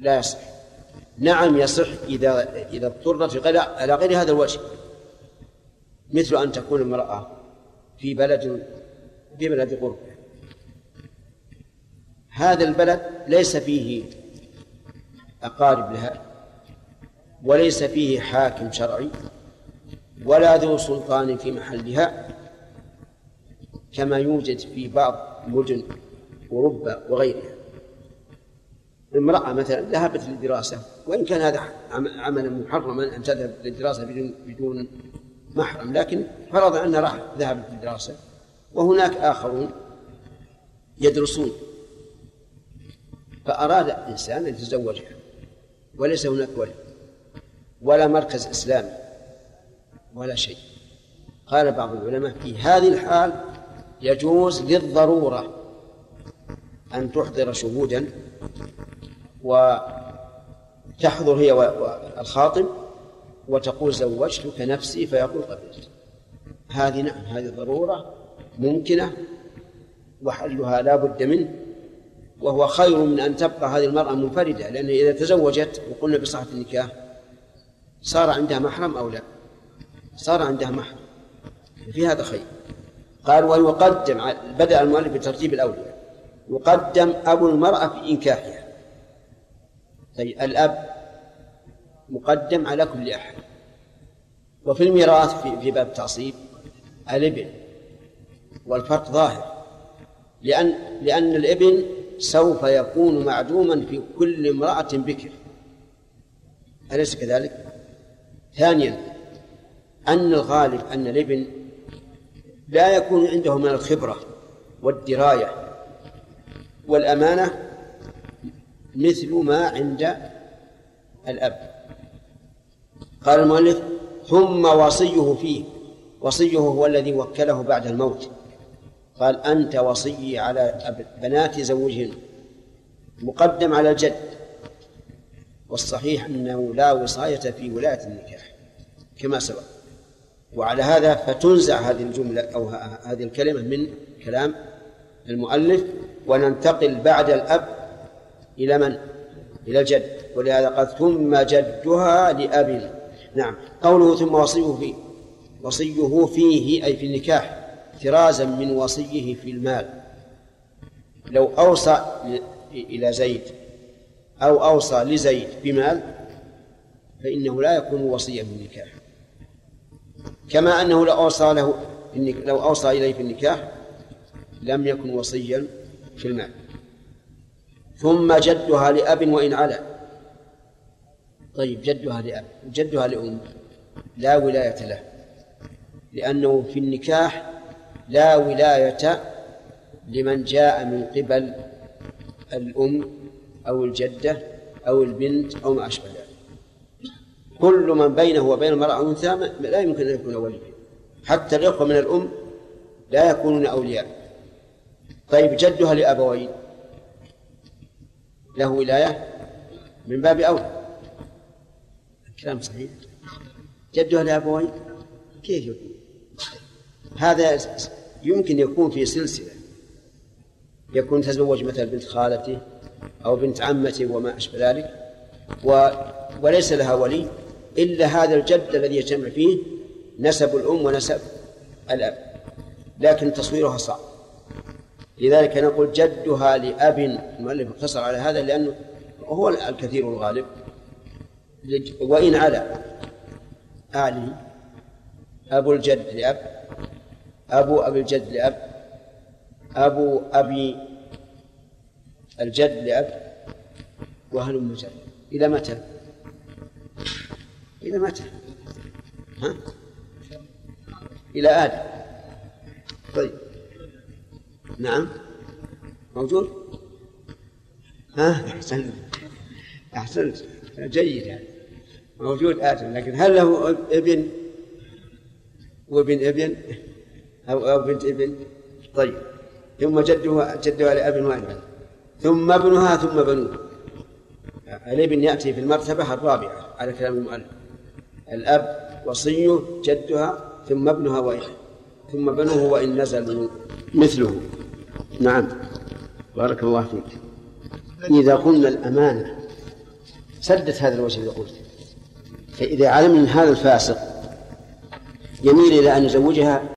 لا يصح. نعم يصح إذا إذا اضطرت على غير هذا الوجه. مثل أن تكون امرأة في بلد في بلد قرب هذا البلد ليس فيه أقارب لها. وليس فيه حاكم شرعي ولا ذو سلطان في محلها كما يوجد في بعض مدن أوروبا وغيرها. امرأة مثلا ذهبت للدراسة وإن كان هذا عملا محرما أن تذهب للدراسة بدون بدون محرم لكن فرض أنها راح ذهبت للدراسة وهناك آخرون يدرسون. فأراد إنسان أن يتزوجها وليس هناك ولي. ولا مركز إسلامي ولا شيء. قال بعض العلماء في هذه الحال يجوز للضرورة أن تحضر شهودا وتحضر هي والخاطب وتقول زوجتك نفسي فيقول قبلت. هذه نعم هذه ضرورة ممكنة وحلها لا بد منه وهو خير من أن تبقى هذه المرأة منفردة لأن إذا تزوجت وقلنا بصحة النكاح صار عندها محرم أو لا؟ صار عندها محرم. في هذا خير. قال ويقدم بدأ المؤلف بترتيب الأولياء يقدم أبو المرأة في إنكاحها. طيب الأب مقدم على كل أحد. وفي الميراث في, في باب التعصيب الإبن. والفرق ظاهر. لأن لأن الإبن سوف يكون معدوما في كل امرأة بكر. أليس كذلك؟ ثانيا أن الغالب أن الابن لا يكون عنده من الخبرة والدراية والأمانة مثل ما عند الأب. قال المؤلف ثم وصيه فيه وصيه هو الذي وكله بعد الموت. قال أنت وصي على بنات زوجهن مقدم على الجد. والصحيح أنه لا وصاية في ولاية النكاح كما سبق. وعلى هذا فتنزع هذه الجملة أو هذه الكلمة من كلام المؤلف وننتقل بعد الأب إلى من؟ إلى الجد. ولهذا قال ثم جدها لأب. نعم. قوله ثم وصيه فيه وصيه فيه أي في النكاح احترازا من وصيه في المال. لو أوصى إلى زيد أو أوصى لزيد بمال فإنه لا يكون وصيا في النكاح كما أنه لو أوصى له لو أوصى إليه في النكاح لم يكن وصيا في المال. ثم جدها لأب وإن علا. طيب جدها لأب جدها لأم لا ولاية له لأنه في النكاح لا ولاية لمن جاء من قبل الأم أو الجدة أو البنت أو ما أشبه ذلك. كل من بينه وبين المرأة أنثى لا يمكن أن يكون وليا حتى الإخوة من الأم لا يكونون أولياء. طيب جدها لأبوين. له ولاية من باب أولى الكلام صحيح. جدها لأبوين؟ كيف يكون؟ هذا يمكن يكون في سلسلة. يكون تزوج مثلا بنت خالته أو بنت عمته وما أشبه ذلك. و وليس لها ولي. إلا هذا الجد الذي يجتمع فيه نسب الأم ونسب الأب. لكن تصويرها صعب. لذلك نقول جدها لأب المؤلف اقتصر على هذا لأنه هو الكثير الغالب وإن على أعلي أبو الجد لأب أبو أبي الجد لأب أبو أبي الجد لأب وهل جد. إلى متى؟ إلى متى؟ ها؟ إلى آدم. طيب. نعم. موجود؟ ها؟ أحسنت. أحسنت. جيد. يعني موجود آدم لكن هل له ابن؟ وابن ابن؟ أو أو بنت ابن؟ طيب. ثم جدها جدها لأب وأب ثم ابنها ثم بنوها الابن يأتي في المرتبة الرابعة على كلام المؤلف. الأب وصيه جدها ثم ابنها وإن ثم بنوه وإن نزلوا. مثله. نعم. بارك الله فيك. إذا قلنا الأمانة سدت هذا الوجه الذي قلت. فإذا علمنا أن هذا الفاسق يميل إلى أن يزوجها